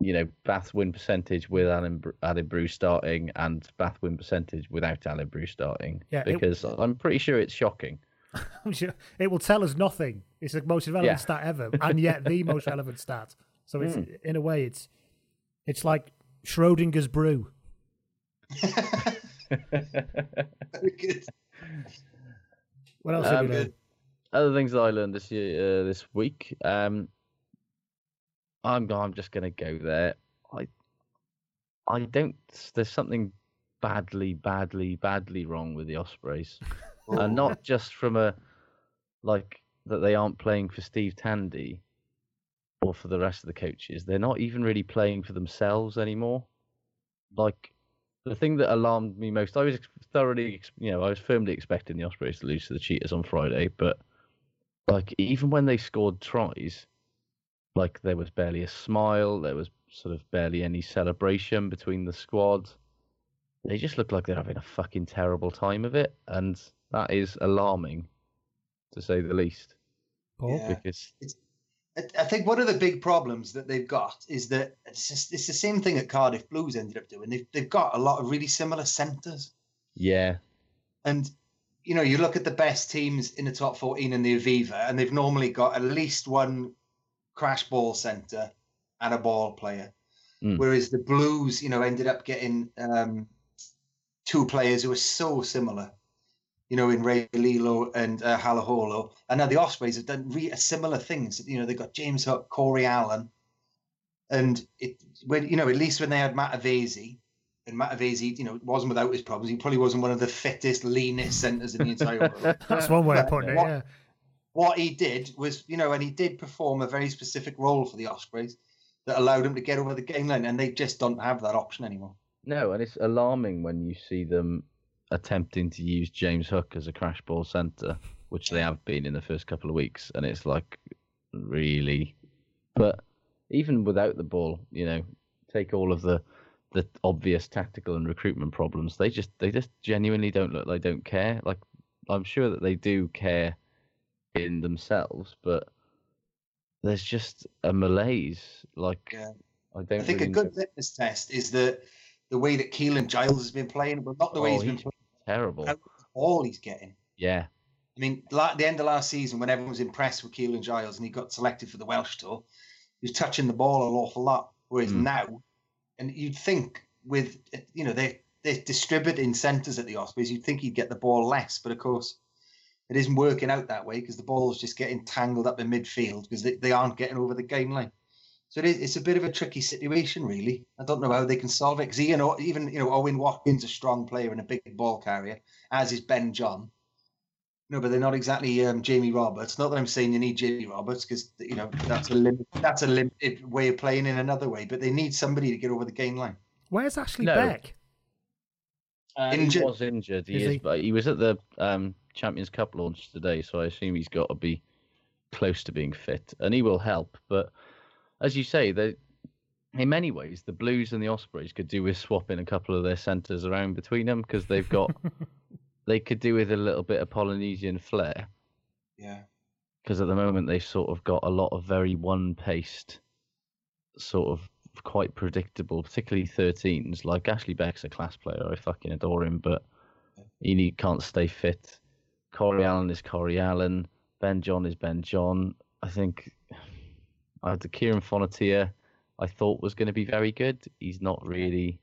you know, Bath win percentage with Aled Aled Brew starting and Bath win percentage without Aled Brew starting. Yeah, it- because I'm pretty sure it's shocking. I'm sure it will tell us nothing. It's the most relevant Yeah. stat ever, and yet the most relevant stat. So it's Mm. in a way, it's it's like Schrodinger's brew. Very good. What else have Um, you learned? Other things that I learned this year, uh, this week. Um, I'm I'm just gonna go there. I I don't. There's something badly, badly, badly wrong with the Ospreys, and not oh. just from a like that they aren't playing for Steve Tandy or for the rest of the coaches. They're not even really playing for themselves anymore. Like the thing that alarmed me most, I was thoroughly, you know, I was firmly expecting the Ospreys to lose to the Cheetahs on Friday, but like even when they scored tries, like there was barely a smile, there was sort of barely any celebration between the squad. They just look like they're having a fucking terrible time of it, and that is alarming, to say the least. Yeah. Because I- I think one of the big problems that they've got is that it's just, it's the same thing that Cardiff Blues ended up doing. They've they've got a lot of really similar centres, yeah, and you know you look at the best teams in the top fourteen in the Aviva, and they've normally got at least one crash ball centre and a ball player. Mm. Whereas the Blues, you know, ended up getting um, two players who were so similar, you know, in Rey Lee-Lo and uh, Halaholo. And now the Ospreys have done re- similar things. You know, they've got James Hook, Corey Allen, and it when you know at least when they had Matavesi, and Matavesi, you know, wasn't without his problems. He probably wasn't one of the fittest, leanest centres in the entire world. That's one way of putting it. what- Yeah. What he did was, you know, and he did perform a very specific role for the Ospreys that allowed him to get over the game line, and they just don't have that option anymore. No, and it's alarming when you see them attempting to use James Hook as a crash ball centre, which they have been in the first couple of weeks, and it's like really. But even without the ball, you know, take all of the the obvious tactical and recruitment problems. They just they just genuinely don't look they don't care. Like I'm sure that they do care in themselves, but there's just a malaise. Like Yeah. I don't. I think really a good litmus test is the the way that Keelan Giles has been playing, but not the way Oh, he's been playing. terrible. All he's getting. Yeah. I mean, la- the end of last season, when everyone was impressed with Keelan Giles and he got selected for the Welsh tour, he was touching the ball an awful lot. Whereas Mm. now, and you'd think with you know they they're distributing centres at the Ospreys, you'd think he'd get the ball less, but of course, it isn't working out that way because the ball's just getting tangled up in midfield because they, they aren't getting over the game line. So it is, it's a bit of a tricky situation, really. I don't know how they can solve it because you know, even you know Owen Watkins, is a strong player and a big ball carrier, as is Ben John. No, but they're not exactly um, Jamie Roberts. Not that I'm saying you need Jamie Roberts because you know that's a lim- that's a limited way of playing in another way. But they need somebody to get over the game line. Where's Ashley No. Beck? Uh, Injured. He was injured. He Is is, he? but he was at the um, Champions Cup launch today, so I assume he's got to be close to being fit, and he will help. But as you say, they, in many ways, the Blues and the Ospreys could do with swapping a couple of their centres around between them because they've got they could do with a little bit of Polynesian flair. Yeah. because at the moment they've sort of got a lot of very one-paced, sort of quite predictable, particularly 13s. Like Ashley Beck's a class player. I fucking adore him, but he need, can't stay fit. Corey Allen is Corey Allen. Ben John is Ben John. I think I had the Kieron Fonotia. I thought was going to be very good. He's not really.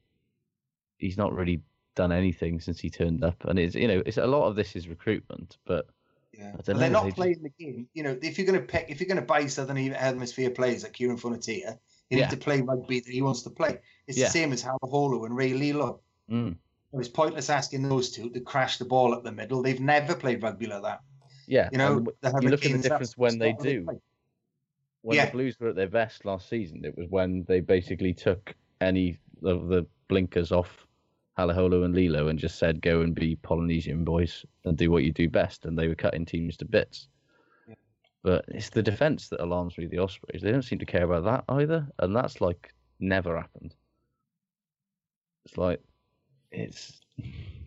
He's not really done anything since he turned up, and it's you know it's a lot of this is recruitment, but Yeah. They're know, not they just- playing the game. You know, if you're going to pick, if you're going to buy Southern Hemisphere players like Kieron Fonotia, you Yeah. need to play rugby that he wants to play. It's Yeah. the same as Halaholo and Rey Lee-Lo. Mm. It was pointless asking those two to crash the ball up the middle. They've never played rugby like that. Yeah, You know, you look at the difference when they not what they do. When Yeah. the Blues were at their best last season, it was when they basically took any of the blinkers off Halaholo and Lee-Lo and just said, "Go and be Polynesian boys and do what you do best," and they were cutting teams to bits. But it's the defense that alarms me. The Ospreys they don't seem to care about that either, and that's like never happened. It's like it's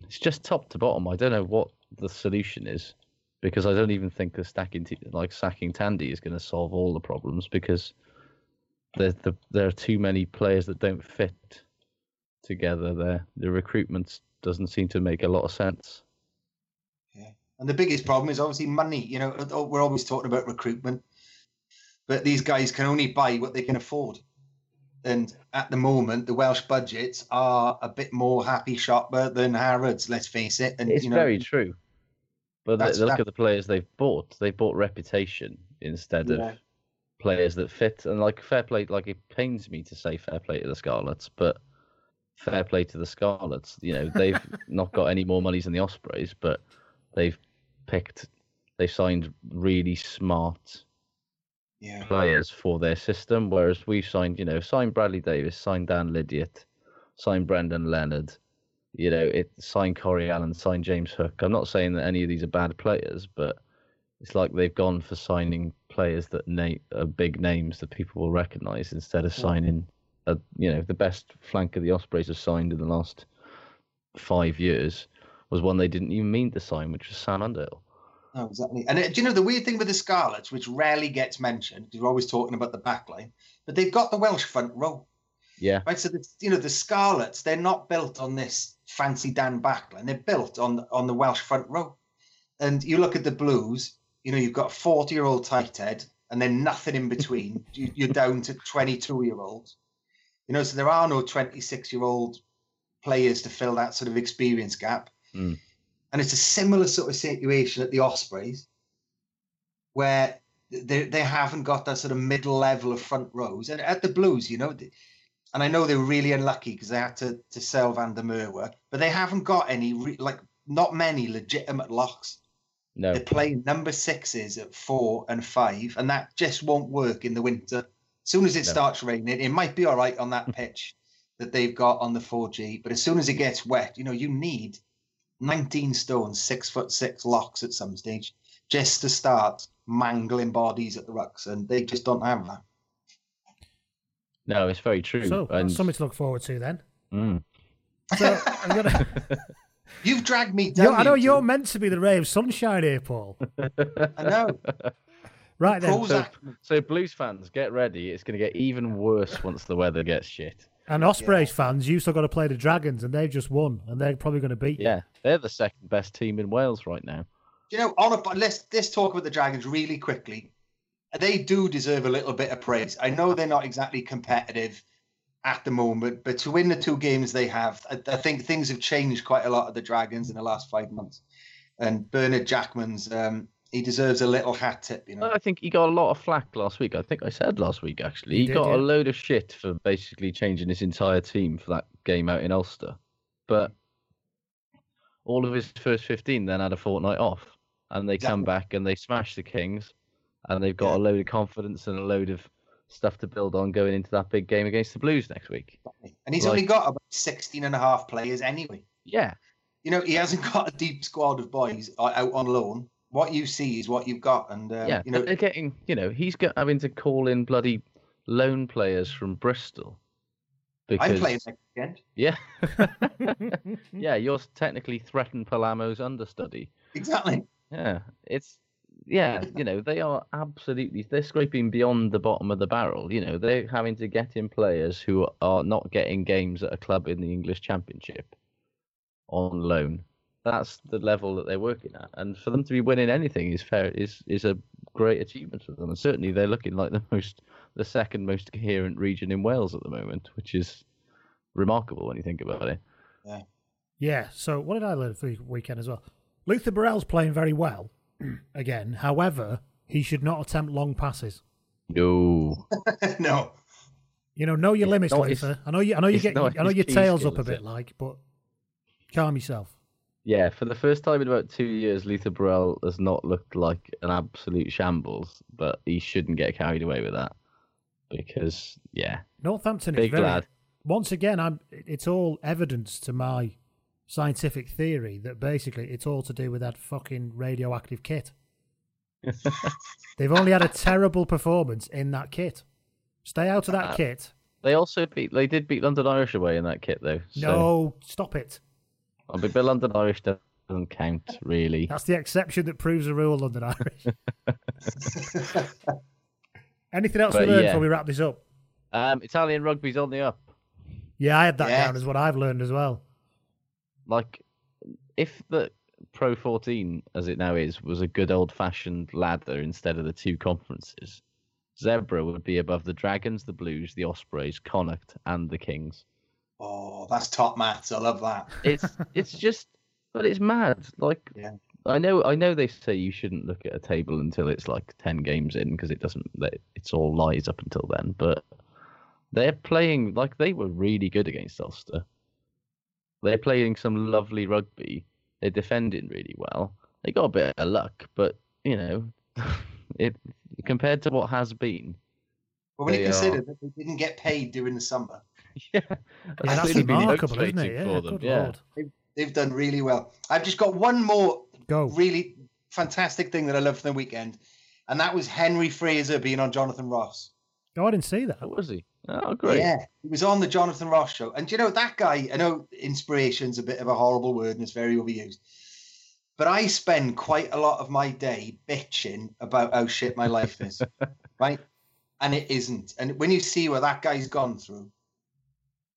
it's just top to bottom. I don't know what the solution is because I don't even think the stacking t- like sacking Tandy is going to solve all the problems because there the, there are too many players that don't fit together. There, the recruitment doesn't seem to make a lot of sense. Yeah, and the biggest problem is obviously money. You know, we're always talking about recruitment, but these guys can only buy what they can afford. And at the moment, the Welsh budgets are a bit more happy shopper than Harrods. Let's face it. And It's you know, very true. But the, That's- the look that- at the players they've bought. They bought reputation instead Yeah. of players that fit. And like fair play, like it pains me to say fair play to the Scarlets, but fair play to the Scarlets. You know they've not got any more monies than the Ospreys, but they've picked, they've signed really smart Yeah. players for their system. Whereas we've signed, you know, signed Bradley Davies, signed Dan Lydiate, signed Brendon Leonard, you know, it signed Corey Allen, signed James Hook. I'm not saying that any of these are bad players, but it's like they've gone for signing players that na- are big names that people will recognise instead of signing, a, you know, the best flank of the Ospreys have signed in the last five years was one they didn't even mean to sign, which was Sam Underhill. Oh, exactly. And uh, do you know the weird thing with the Scarlets, which rarely gets mentioned, because we're always talking about the back line, but they've got the Welsh front row. Yeah. Right. So the, you know the Scarlets, they're not built on this fancy Dan backline. They're built on on the Welsh front row. And you look at the Blues, you know, you've got a 40 year old tight head and then nothing in between. you, you're down to 22 year olds. You know, so there are no 26 year old players to fill that sort of experience gap. Mm. And it's a similar sort of situation at the Ospreys, where they they haven't got that sort of middle level of front rows. And at the Blues, you know, and I know they were really unlucky because they had to to sell Van der Merwe, but they haven't got any re- like not many legitimate locks. No. They're playing number sixes at four and five, and that just won't work in the winter. As soon as it No. starts raining, it might be all right on that pitch that they've got on the 4G, but as soon as it gets wet, you know, you need 19 stone, six foot six locks at some stage just to start mangling bodies at the rucks, and they just don't have that. No, it's very true. So and something to look forward to then. Mm. So I'm gonna. You've dragged me down. You're- I know you you're meant to be the ray of sunshine here, Paul. I know. Right then. So, so Blues fans, get ready. It's going to get even worse once the weather gets shit. And Ospreys fans, you still got to play the Dragons, and they've just won, and they're probably going to beat you. Yeah, they're the second best team in Wales right now. you know, on a, let's let's talk about the Dragons really quickly. They do deserve a little bit of praise. I know they're not exactly competitive at the moment, but to win the two games they have, I, I think things have changed quite a lot of the Dragons in the last five months. And Bernard Jackman's, um, he deserves a little hat tip, you know. I think he got a lot of flack last week. I think I said last week actually. You He did, got yeah. a load of shit for basically changing his entire team for that game out in Ulster. But all of his first 15 then had a fortnight off. And they come back and they smash the Kings. And they've got a load of confidence and a load of stuff to build on going into that big game against the Blues next week. And he's Like- only got about 16 and a half players anyway. Yeah. You know, he hasn't got a deep squad of boys uh, out on loan. What you see is what you've got. And, uh, yeah, you know, they're getting, you know, he's got, having to call in bloody loan players from Bristol. Because, I'm playing next weekend. Yeah. yeah, you're technically threatened Palamo's understudy. Exactly. Yeah, it's yeah, you know, they are absolutely they're scraping beyond the bottom of the barrel. You know, they're having to get in players who are not getting games at a club in the English Championship on loan. That's the level that they're working at, and for them to be winning anything is fair is is a great achievement for them. And certainly, they're looking like the most the second most coherent region in Wales at the moment, which is remarkable when you think about it. Yeah. Yeah. So what did I learn for the weekend as well? Luther Burrell's playing very well again. However, he should not attempt long passes. No. no. You know, know your It's limits, not his- Luther. I know you. I know you get. I know your tails up a bit, it? like, but calm yourself. Yeah, for the first time in about two years, Luther Burrell has not looked like an absolute shambles, but he shouldn't get carried away with that because, yeah, Northampton Big is very. lad. Once again, I'm. It's all evidence to my scientific theory that basically it's all to do with that fucking radioactive kit. They've only had a terrible performance in that kit. Stay out of that Uh, kit. they also beat. They did beat London Irish away in that kit, though. So No, stop it. I'll be London Irish doesn't count really. That's the exception that proves the rule, London Irish. Anything else But we learned yeah. before we wrap this up? Um, Italian rugby's on the up. Yeah, I had that Yeah. down as what I've learned as well. Like, if the Pro 14, as it now is, was a good old fashioned ladder instead of the two conferences, Zebre would be above the Dragons, the Blues, the Ospreys, Connacht, and the Kings. Oh, that's top maths. I love that. It's it's just, but it's mad. Like, Yeah. I know I know they say you shouldn't look at a table until it's like ten games in because it doesn't. It's all lies up until then, but they're playing like they were really good against Ulster. They're playing some lovely rugby. They're defending really well. They got a bit of luck, but you know, it compared to what has been. But when you consider are- that they didn't get paid during the summer, Yeah, Yeah, that's really been remarkable, isn't it? Yeah, for them. yeah. they've, they've done really well. I've just got one more Go. really fantastic thing that I loved from the weekend, and that was Henry Fraser being on Jonathan Ross. Oh, I didn't see that. What was he? Oh, great. Yeah, he was on the Jonathan Ross show. And do you know, that guy, I know inspiration's a bit of a horrible word and it's very overused, but I spend quite a lot of my day bitching about how shit my life is, right? And it isn't. And when you see what that guy's gone through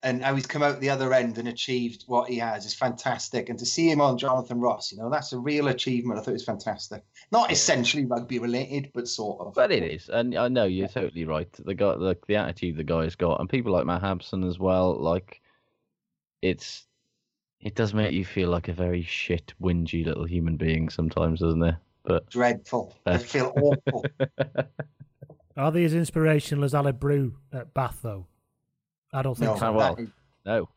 and how he's come out the other end and achieved what he has is fantastic. And to see him on Jonathan Ross, you know, that's a real achievement. I thought it was fantastic. Not essentially rugby related, but sort of. But it is, and I know you're totally right. The guy, the, the attitude the guy's got, and people like Matt Hampson as well. Like, it's it does make you feel like a very shit, whingy little human being sometimes, doesn't it? But Dreadful. I feel awful. Are they as inspirational as Aled Brew at Bath, though? I don't think No, so. Ah, well, that is- no,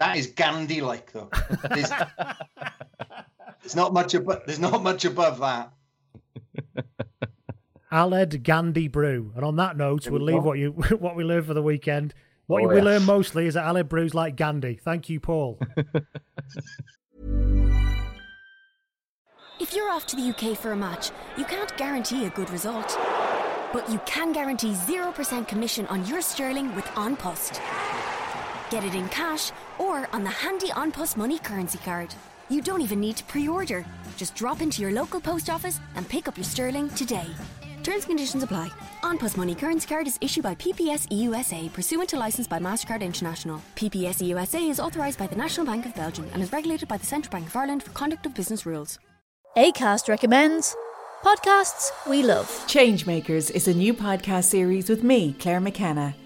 That is Gandhi like though. There's, there's not much above there's not much above that. Aled Gandhi Brew. And on that note, There we'll we leave what you what we learned for the weekend. What Oh, we yes. learned mostly is that Aled Brew's like Gandhi. Thank you, Paul. If you're off to the UK for a match, you can't guarantee a good result. But you can guarantee 0% commission on your sterling with An Post. Get it in cash or on the handy An Post money currency card. You don't even need to pre order. Just drop into your local post office and pick up your sterling today. Terms and conditions apply. An Post Money Currency Card is issued by PPS EUSA pursuant to license by MasterCard International. PPS EUSA is authorised by the National Bank of Belgium and is regulated by the Central Bank of Ireland for conduct of business rules. ACAST recommends podcasts we love. Changemakers is a new podcast series with me, Claire McKenna,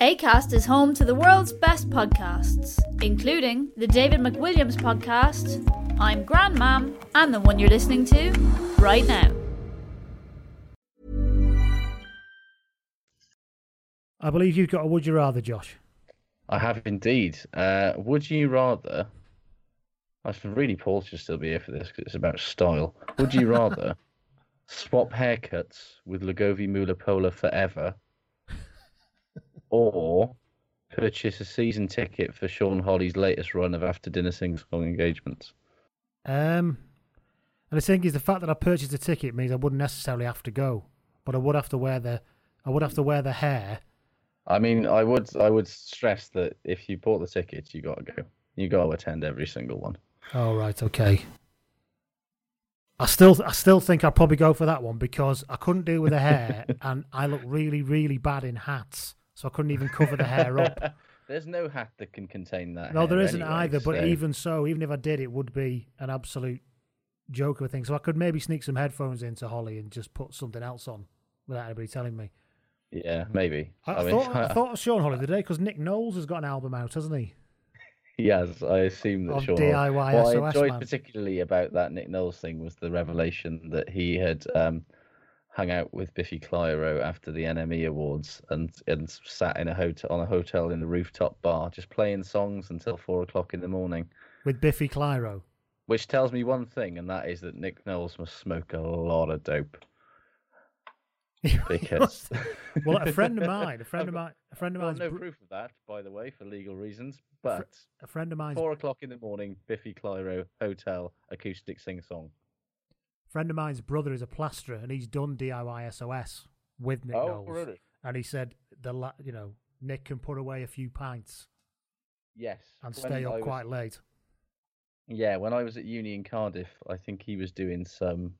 ACAST is home to the world's best podcasts, including the David McWilliams podcast, I'm Grandmam, and the one you're listening to right now. I believe you've got a would you rather, Josh. I have indeed. Uh, would you rather? I should really Paul should still be here for this because it's about style. Would you rather swap haircuts with Logovi'i Mulipola forever, or purchase a season ticket for Sean Holley's latest run of after dinner sing song engagements? Um, and the thing is, the fact that I purchased a ticket means I wouldn't necessarily have to go, but I would have to wear the, I would have to wear the hair. I mean, I would I would stress that if you bought the tickets, you got to go. You got to attend every single one. Oh right, okay. I still, I still think I'd probably go for that one because I couldn't deal with the hair, and I look really, really bad in hats, so I couldn't even cover the hair up. There's no hat that can contain that. No, there isn't anyway, either. But even so, even if I did, it would be an absolute joke of a thing. So I could maybe sneak some headphones into Holley and just put something else on without anybody telling me. Yeah, maybe. I, I mean, thought I thought of Sean Holley today because Nick Knowles has got an album out, hasn't he? Yes, I assume that Of Sean. DIY what I enjoyed man. particularly about that Nick Knowles thing was the revelation that he had um, hung out with Biffy Clyro after the NME Awards and and sat in a hotel on a hotel in the rooftop bar, just playing songs until four o'clock in the morning. With Biffy Clyro. Which tells me one thing, and that is that Nick Knowles must smoke a lot of dope. Because well, a friend of mine, a friend of mine, a friend of I've mine's no proof of that, by the way, for legal reasons. But a friend of mine, four o'clock in the morning, Biffy Clyro Hotel acoustic sing song. Friend of mine's brother is a plasterer, and he's done DIY SOS with Nick Oh, Knowles. really? And he said the la- you know Nick can put away a few pints Yes, and stay up was- quite late. Yeah, when I was at uni in Cardiff, I think he was doing some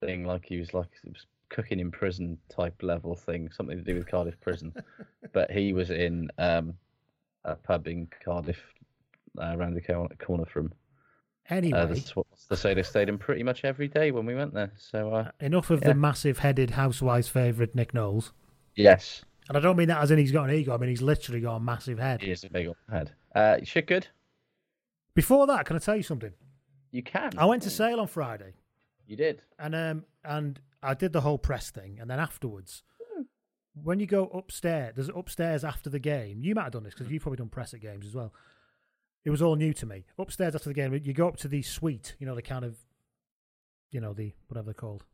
thing like he was like it was cooking in prison type level thing, something to do with Cardiff prison. but he was in um, a pub in Cardiff, uh, around the corner, corner from. Anyway. uh, that's what the say they stayed in pretty much every day when we went there. So uh, Enough of yeah. the massive-headed housewife's favourite Nick Knowles. yes, And I don't mean that as in he's got an ego. I mean he's literally got a massive head. he is a big old head. Uh, shit, good. Before that, can I tell you something? You can. I went to Sale on Friday, You did. and um, and I did the whole press thing, and then afterwards, when you go upstairs, there's upstairs after the game. You might have done this because you've probably done press at games as well. It was all new to me. Upstairs after the game, you go up to the suite. You know the kind of, you know the whatever they're called,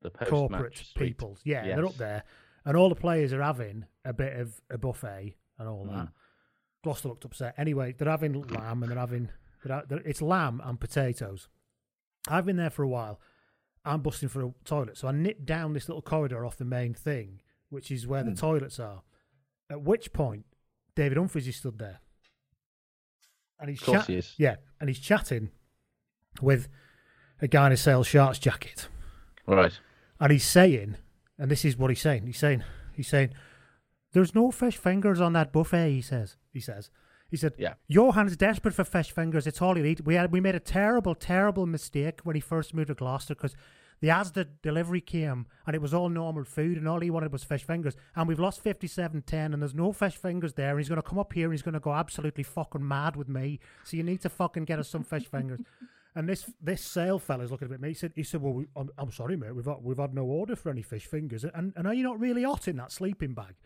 The corporate people. Yeah, they're up there, and all the players are having a bit of a buffet and all that. Mm. Gloucester looked upset. Anyway, they're having lamb and they're having they're, they're, it's lamb and potatoes. I've been there for a while. I'm busting for a toilet, so I nip down this little corridor off the main thing, which is where Hmm. the toilets are. At which point, David Humphreys is stood there, and he's chat- he yeah, and he's chatting with a guy in a Sale Sharks jacket. Right. And he's saying, and this is what he's saying. He's saying, he's saying, "There's no fish fingers on that buffet." He says. He says. He said, Yeah. Johan's desperate for fish fingers. It's all he eat. We had we made a terrible, terrible mistake when he first moved to Gloucester because the Asda delivery came and it was all normal food and all he wanted was fish fingers. And we've lost 57-10 and there's no fish fingers there. And he's going to come up here and he's going to go absolutely fucking mad with me. So you need to fucking get us some fish fingers. And this this sale fella's looking at me. He said, he said, well, we, I'm, I'm sorry, mate. We've had, we've had no order for any fish fingers. And and are you not really hot in that sleeping bag?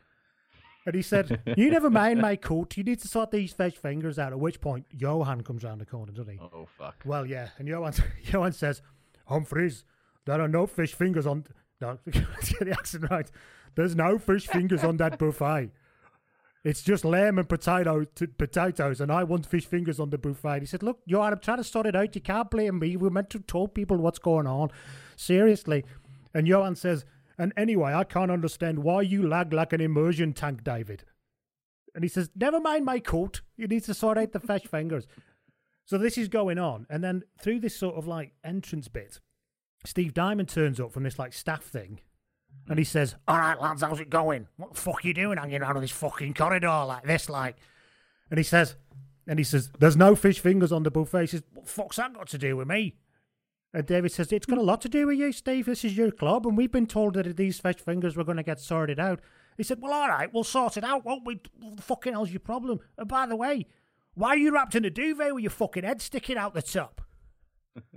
And he said, You never mind my coat. You need to sort these fish fingers out. At which point, Johan comes round the corner, doesn't he? Oh fuck. Well, yeah. And Johan, Johan says, Humphreys, there are no fish fingers on. No, the accent right. There's no fish fingers on that buffet. It's just lamb and potato t- potatoes, and I want fish fingers on the buffet. He said, "Look, Johan, I'm trying to sort it out. You can't blame me. We're meant to tell people what's going on. Seriously." And Johan says, "And anyway, I can't understand why you lag like an immersion tank, David." And he says, "Never mind my coat. You need to sort out the fish fingers." So this is going on, and then through this sort of like entrance bit, Steve Diamond turns up from this like staff thing, and he says, "All right, lads, how's it going? What the fuck are you doing hanging around in this fucking corridor like this, like?" And he says, and he says, "There's no fish fingers on the buffet." He says, "What fuck's that got to do with me?" And David says, "It's got a lot to do with you, Steve. This is your club, and we've been told that these fish fingers were going to get sorted out." He said, "Well, all right, we'll sort it out, won't we? What the fucking hell's your problem? And by the way, why are you wrapped in a duvet with your fucking head sticking out the top?"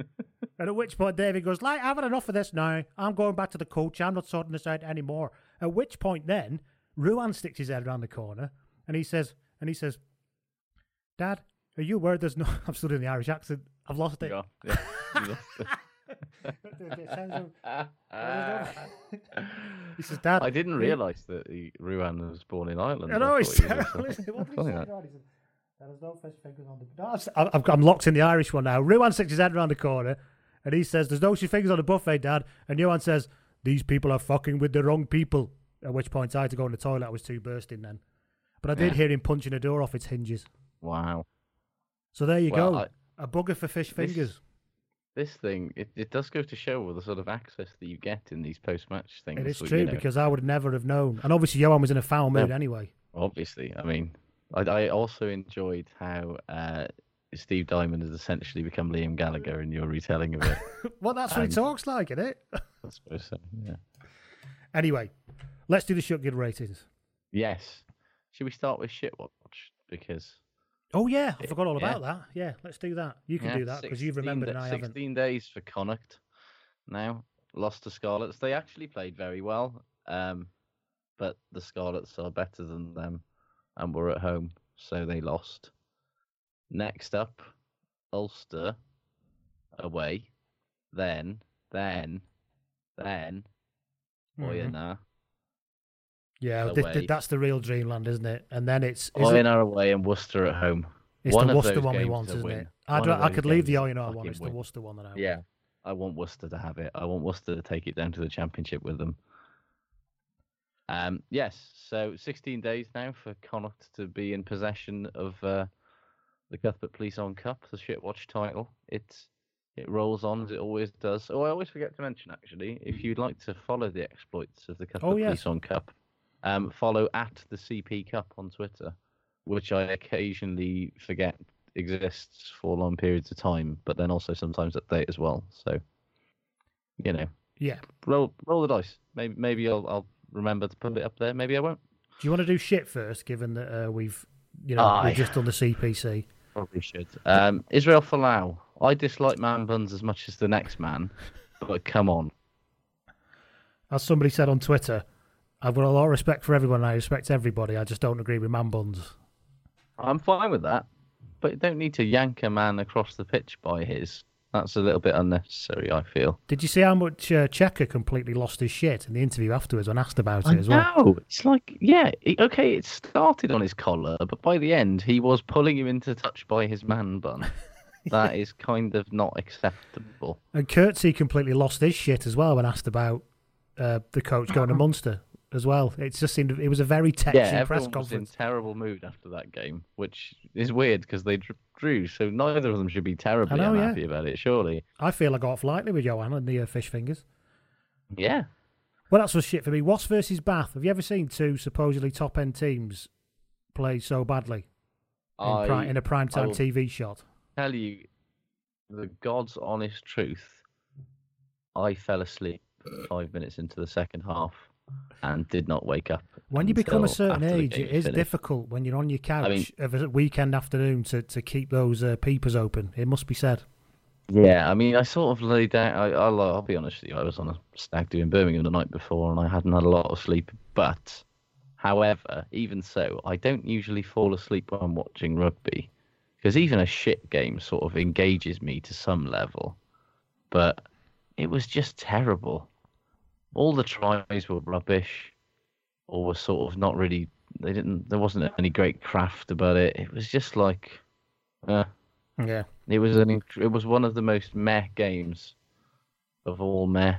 And at which point David goes, like, I've had enough of this now. I'm going back to the coach. I'm not sorting this out anymore. At which point then, Ruan sticks his head around the corner and he says, and he says, Dad, are you aware there's no, I'm still doing the Irish accent. I've lost it. Yeah, yeah. Lost it. he says, Dad. I didn't realise that he, Ruan was born in Ireland. I know, I it's thought he was, uh, terrible. Listen, what did he funny say, that. Rod? He said, There's no fish fingers on the. No, I've, I've, I've got- I'm locked in the Irish one now. Ruan sticks his head around the corner and he says, There's no fish fingers on the buffet, Dad. And Johan says, These people are fucking with the wrong people. At which point I had to go in the toilet. I was too bursting then. But I did Yeah. hear him punching a door off its hinges. Wow. So there you Well, go. I- a bugger for fish This- fingers. This thing, it, it does go to show the sort of access that you get in these post-match things. It is so, you true know, because I would never have known. And obviously, Johan was in a foul mood No. anyway. Obviously, I mean, I, I also enjoyed how uh, Steve Diamond has essentially become Liam Gallagher in your retelling of it. well, that's what he talks like, isn't it? I suppose so. Yeah. anyway, let's do the shut good ratings. Yes. Should we start with Shitwatch? Because Oh yeah, I forgot all about that. Yeah, let's do that. You can Yeah, do that because you've 16 remembered and I haven't. 16 days for Connacht now. Lost to Scarlets. They actually played very well, um, but the Scarlets are better than them and were at home, so they lost. Next up, Ulster away, then, then, then, Mhm. Oyonnax, Yeah, away. th- th- that's the real dreamland, isn't it? And then it's is it- away, and Worcester at home. It's one the Worcester one we want, isn't win. it? I'd I could leave the Oyonnax one. It's the win. Worcester one that I want. Yeah, I want Worcester to have it. I want Worcester to take it down to the championship with them. Um, yes, so 16 days now for Connacht to be in possession of uh, the Cuthbert Police on Cup, the Shitwatch title. It's it rolls on as it always does. Oh, I always forget to mention actually, if you'd like to follow the exploits of the Cuthbert Oh, yes. Police on Cup, um, follow at the CP Cup on Twitter, which I occasionally forget exists for long periods of time, but then also sometimes update as well. So, you know, Yeah. roll roll the dice. Maybe maybe I'll I'll remember to put it up there. Maybe I won't. Do you want to do shit first, given that uh, we've, you know, Aye. we've just done the CPC? Probably should. Um, Israel Folau. I dislike man buns as much as the next man, but come on. As somebody said on Twitter, I've got a lot of respect for everyone. and I respect everybody. I just don't agree with man buns. I'm fine with that, but you don't need to yank a man across the pitch by his. That's a little bit unnecessary, I feel. Did you see how much uh, Cheika completely lost his shit in the interview afterwards when asked about it as well? No, it's like yeah, okay. It started on his collar, but by the end, he was pulling him into touch by his man bun. That is kind of not acceptable. And Coetzee completely lost his shit as well when asked about uh, the coach going to Munster as well. It just seemed it was a very touchy yeah, press everyone was in terrible mood after that game, which is weird because they drew, so neither of them should be terribly know, yeah. unhappy about it. Surely, I feel I got off lightly with Johan and the uh, fish fingers. yeah. Well, that's was shit for me. Wasps versus Bath. Have you ever seen two supposedly top end teams play so badly in, I- pri- in a prime I time TV shot? Tell you the God's honest truth. I fell asleep five minutes into the second half and did not wake up. When you become a certain age, it is finished. difficult when you're on your couch mean- of a weekend afternoon to, to keep those uh, peepers open. It must be said. Yeah, I mean, I sort of laid down. I, I'll, I'll be honest with you. I was on a stag do in Birmingham the night before, and I hadn't had a lot of sleep. But, however, even so, I don't usually fall asleep when I'm watching rugby, because even a shit game sort of engages me to some level. But it was just terrible. All the tries were rubbish, or were sort of not really. They didn't. There wasn't any great craft about it. It was just like, uh, Yeah. it was an it was one of the most meh games of all meh.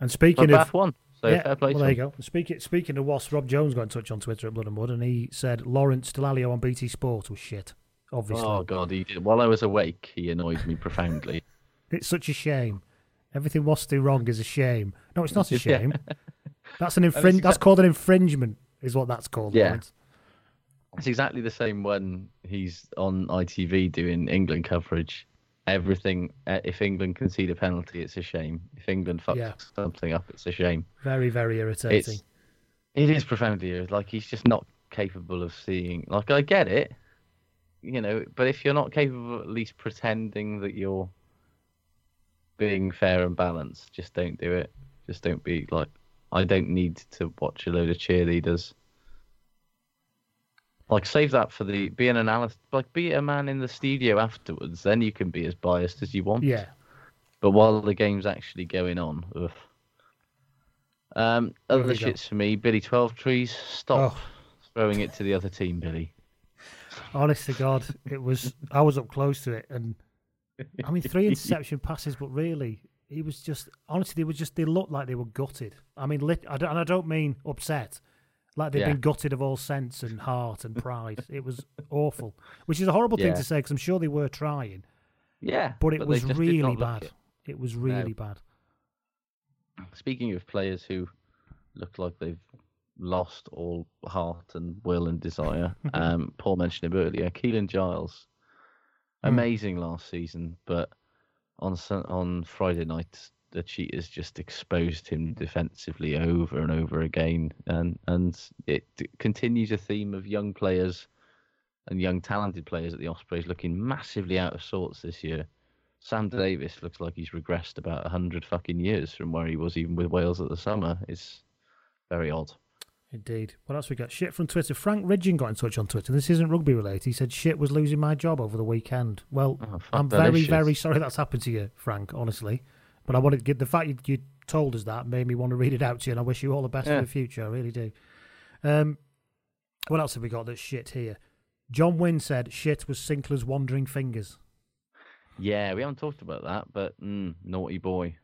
And speaking But of won, so yeah, fair play well, there you go. Speaking speaking of Wasps, Rob Jones got in touch on Twitter at Blood and Mud, and he said Lawrence Dallaglio on BT Sport was shit. Obviously, Oh god, he did. While I was awake, he annoyed me profoundly. it's such a shame. Everything Wasps do wrong is a shame. No, it's not a Yeah. shame. That's an infring. That's called an infringement, is what that's called. Yeah. Lawrence. It's exactly the same when he's on ITV doing England coverage. Everything. Uh, if England concede a penalty, it's a shame. If England fucks Yeah. something up, it's a shame. Very, very irritating. It's it is profoundly ir- like he's just not capable of seeing. Like I get it, you know, but if you're not capable of at least pretending that you're being fair and balanced, just don't do it. Just don't be like. I don't need to watch a load of cheerleaders. Like save that for the be an analyst. Like be a man in the studio afterwards. Then you can be as biased as you want. Yeah. But while the game's actually going on, ugh. Um, other shits for me. Billy Twelvetrees, stop throwing it to the other team, Billy. Honest to God, it was. I was up close to it, and I mean, three interception passes, but really, he was just. Honestly, they were just. They looked like they were gutted. I mean, lit, I don't, and I don't mean upset. Like they've Yeah. been gutted of all sense and heart and pride. it was awful, which is a horrible thing to say because I'm sure they were trying. Yeah, but it but was really bad. it. It was really bad. Speaking of players who look like they've lost all heart and will and desire, um, Paul mentioned him earlier. Keelan Giles. Hmm. amazing last season, but on on Friday night the Cheetahs just exposed him defensively over and over again, and and it continues a theme of young players and young talented players at the Ospreys looking massively out of sorts this year. Sam Davies looks like he's regressed about hundred fucking years from where he was even with Wales at the summer. It's very odd. Indeed. What else we got? Shit from Twitter. Frank Ridgen got in touch on Twitter. This isn't rugby related. He said shit was losing my job over the weekend. Well, Oh, I'm very, very sorry that's happened to you, Frank. Honestly, but I wanted to get the fact you, you told us that made me want to read it out to you, and I wish you all the best Yeah. for the future. I really do. Um, what else have we got that's shit here? John Wynn said shit was Sinclair's wandering fingers. Yeah, we haven't talked about that, but mm, naughty boy.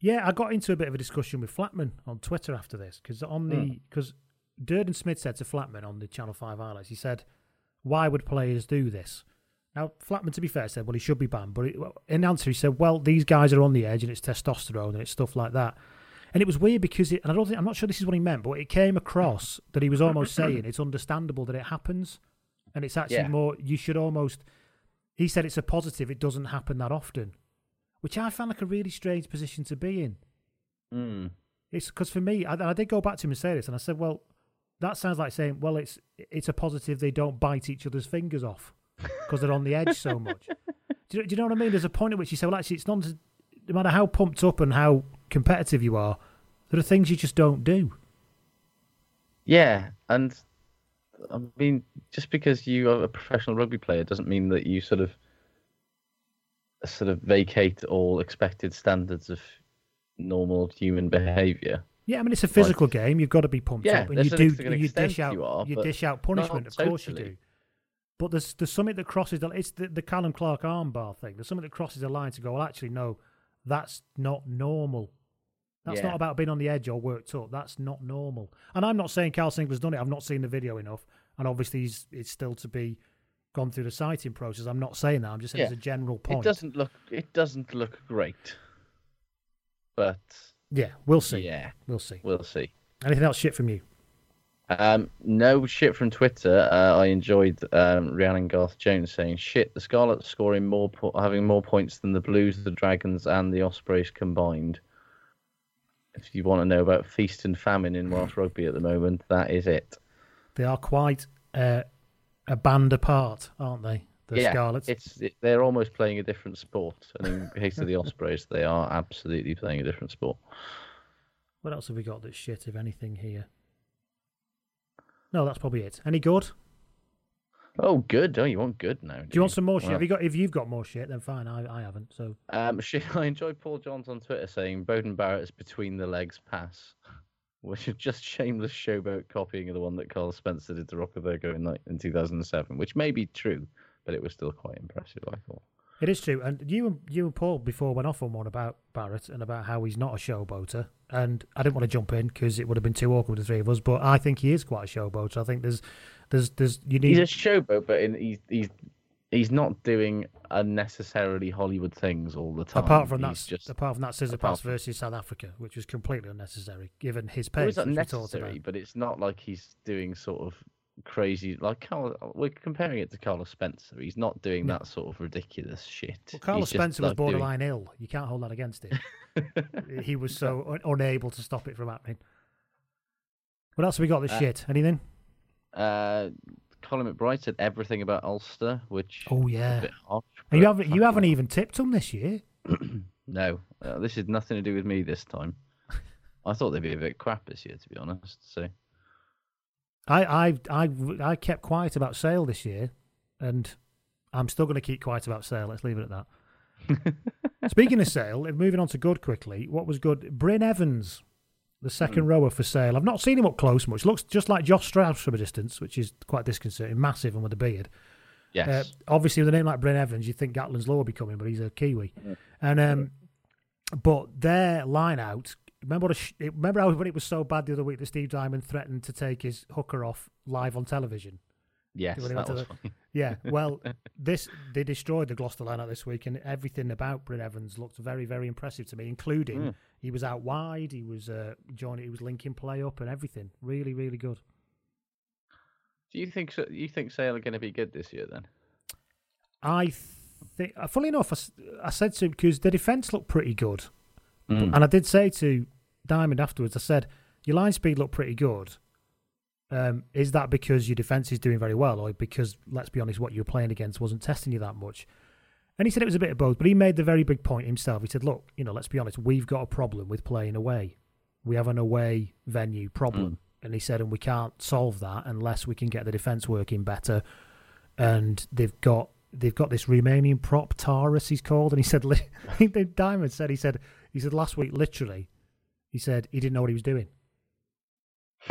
Yeah, I got into a bit of a discussion with Flatman on Twitter after this because on the Mm. because Durden Smith said to Flatman on the Channel Five highlights, he said, "Why would players do this?" Now Flatman, to be fair, said, "Well, he should be banned," but it, in answer, he said, "Well, these guys are on the edge, and it's testosterone and it's stuff like that." And it was weird because it, and I don't think I'm not sure this is what he meant, but it came across that he was almost saying it's understandable that it happens, and it's actually Yeah. more. You should almost. He said it's a positive. It doesn't happen that often, which I found like a really strange position to be in. Mm. It's because for me, I, I did go back to him and say this, and I said, "Well, that sounds like saying, well, it's it's a positive they don't bite each other's fingers off because they're on the edge so much." Do you, do you know what I mean? There's a point at which you say, "Well, actually, it's not. No matter how pumped up and how competitive you are, there are things you just don't do." Yeah, and I mean, just because you are a professional rugby player doesn't mean that you sort of sort of vacate all expected standards of normal human behaviour. Yeah, I mean, it's a physical game. You've got to be pumped Yeah, up, and you do. You dish out. you are, but dish out punishment. Of course you do. But there's there's something that crosses the it's the, the Calum Clark armbar thing. There's something that crosses the line to go. Well, actually, no, that's not normal. That's Yeah. not about being on the edge or worked up. That's not normal. And I'm not saying Carl Sinclair's done it. I've not seen the video enough, and obviously he's it's still to be gone through the citing process. I'm not saying that. I'm just saying Yeah. it's a general point. It doesn't look it doesn't look great, but Yeah, we'll see. Yeah, we'll see. We'll see. Anything else shit from you? Um, no shit from Twitter. Uh, I enjoyed um, Rhiannon Garth Jones saying, "Shit, the Scarlets scoring more, po- having more points than the Blues, the Dragons, and the Ospreys combined." If you want to know about feast and famine in Welsh rugby at the moment, that is it. They are quite uh, a band apart, aren't they? The yeah, Scarlets. it's it, they're almost playing a different sport, and in case of the Ospreys, they are absolutely playing a different sport. What else have we got that's shit, if anything, here? No, that's probably it. Any good? Oh, good. Oh, you want good now? Do you want some more shit? Well, Have you got? If you've got more shit, then fine. I, I haven't. So Um, shit, I enjoyed Paul Johns on Twitter saying Beauden Barrett's between the legs pass, which is just shameless showboat copying of the one that Carl Spencer did to Rokocoko in like, in 2007, which may be true, but it was still quite impressive, I thought. it is true. And you and you and Paul before went off on one about Barrett and about how he's not a showboater. And I didn't want to jump in because it would have been too awkward with the three of us. But I think he is quite a showboater. I think there's, there's, there's. You need. He's a showboat, but in, he's he's he's not doing unnecessarily Hollywood things all the time. apart from that, just apart from that scissor pass versus South Africa, which was completely unnecessary given his It pace. was we talked unnecessary, but it's not like he's doing sort of crazy. Like Carl, we're comparing it to Carlos Spencer. He's not doing No. that sort of ridiculous shit. Well, Carlos Spencer was like, doing- borderline ill. You can't hold that against him. he was so un- unable to stop it from happening. What else have we got? This Uh, shit. Anything? Uh, Colin McBride said everything about Ulster, which Oh is a yeah. bit harsh, you haven't you haven't even tipped them this year. no, uh, this is nothing to do with me this time. I thought they'd be a bit crap this year, to be honest. So I I I I kept quiet about Sale this year, and I'm still going to keep quiet about Sale. Let's leave it at that. Speaking of Sale, moving on to good quickly. What was good? Bryn Evans, the second Hmm. rower for Sale. I've not seen him up close much. Looks just like Josh Strauss from a distance, which is quite disconcerting. Massive and with a beard. yes, Uh, obviously, with a name like Bryn Evans, you think Gatland's Law will be coming, but he's a Kiwi. And um, but their line out. Remember, what a sh- remember how when it was so bad the other week that Steve Diamond threatened to take his hooker off live on television. Yes, When he went that was the- funny. Yeah, well, this they destroyed the Gloucester line out this week, and everything about Bryn Evans looked very, very impressive to me, including Mm. he was out wide, he was uh, joining, he was linking play up, and everything. Really, really good. Do you think so, you think Sale are going to be good this year then? I think, uh, funnily enough, I, said to him because the defence looked pretty good, Mm. and I did say to Diamond afterwards, I said your line speed looked pretty good. Um, is that because your defence is doing very well, or because let's be honest, what you were playing against wasn't testing you that much? And he said it was a bit of both, but he made the very big point himself. He said, "Look, you know, let's be honest, we've got a problem with playing away. We have an away venue problem. and he said, and we can't solve that unless we can get the defence working better. And they've got they've got this Romanian prop Taurus, he's called, and he said, I think Diamond said he said he said last week literally, he said he didn't know what he was doing.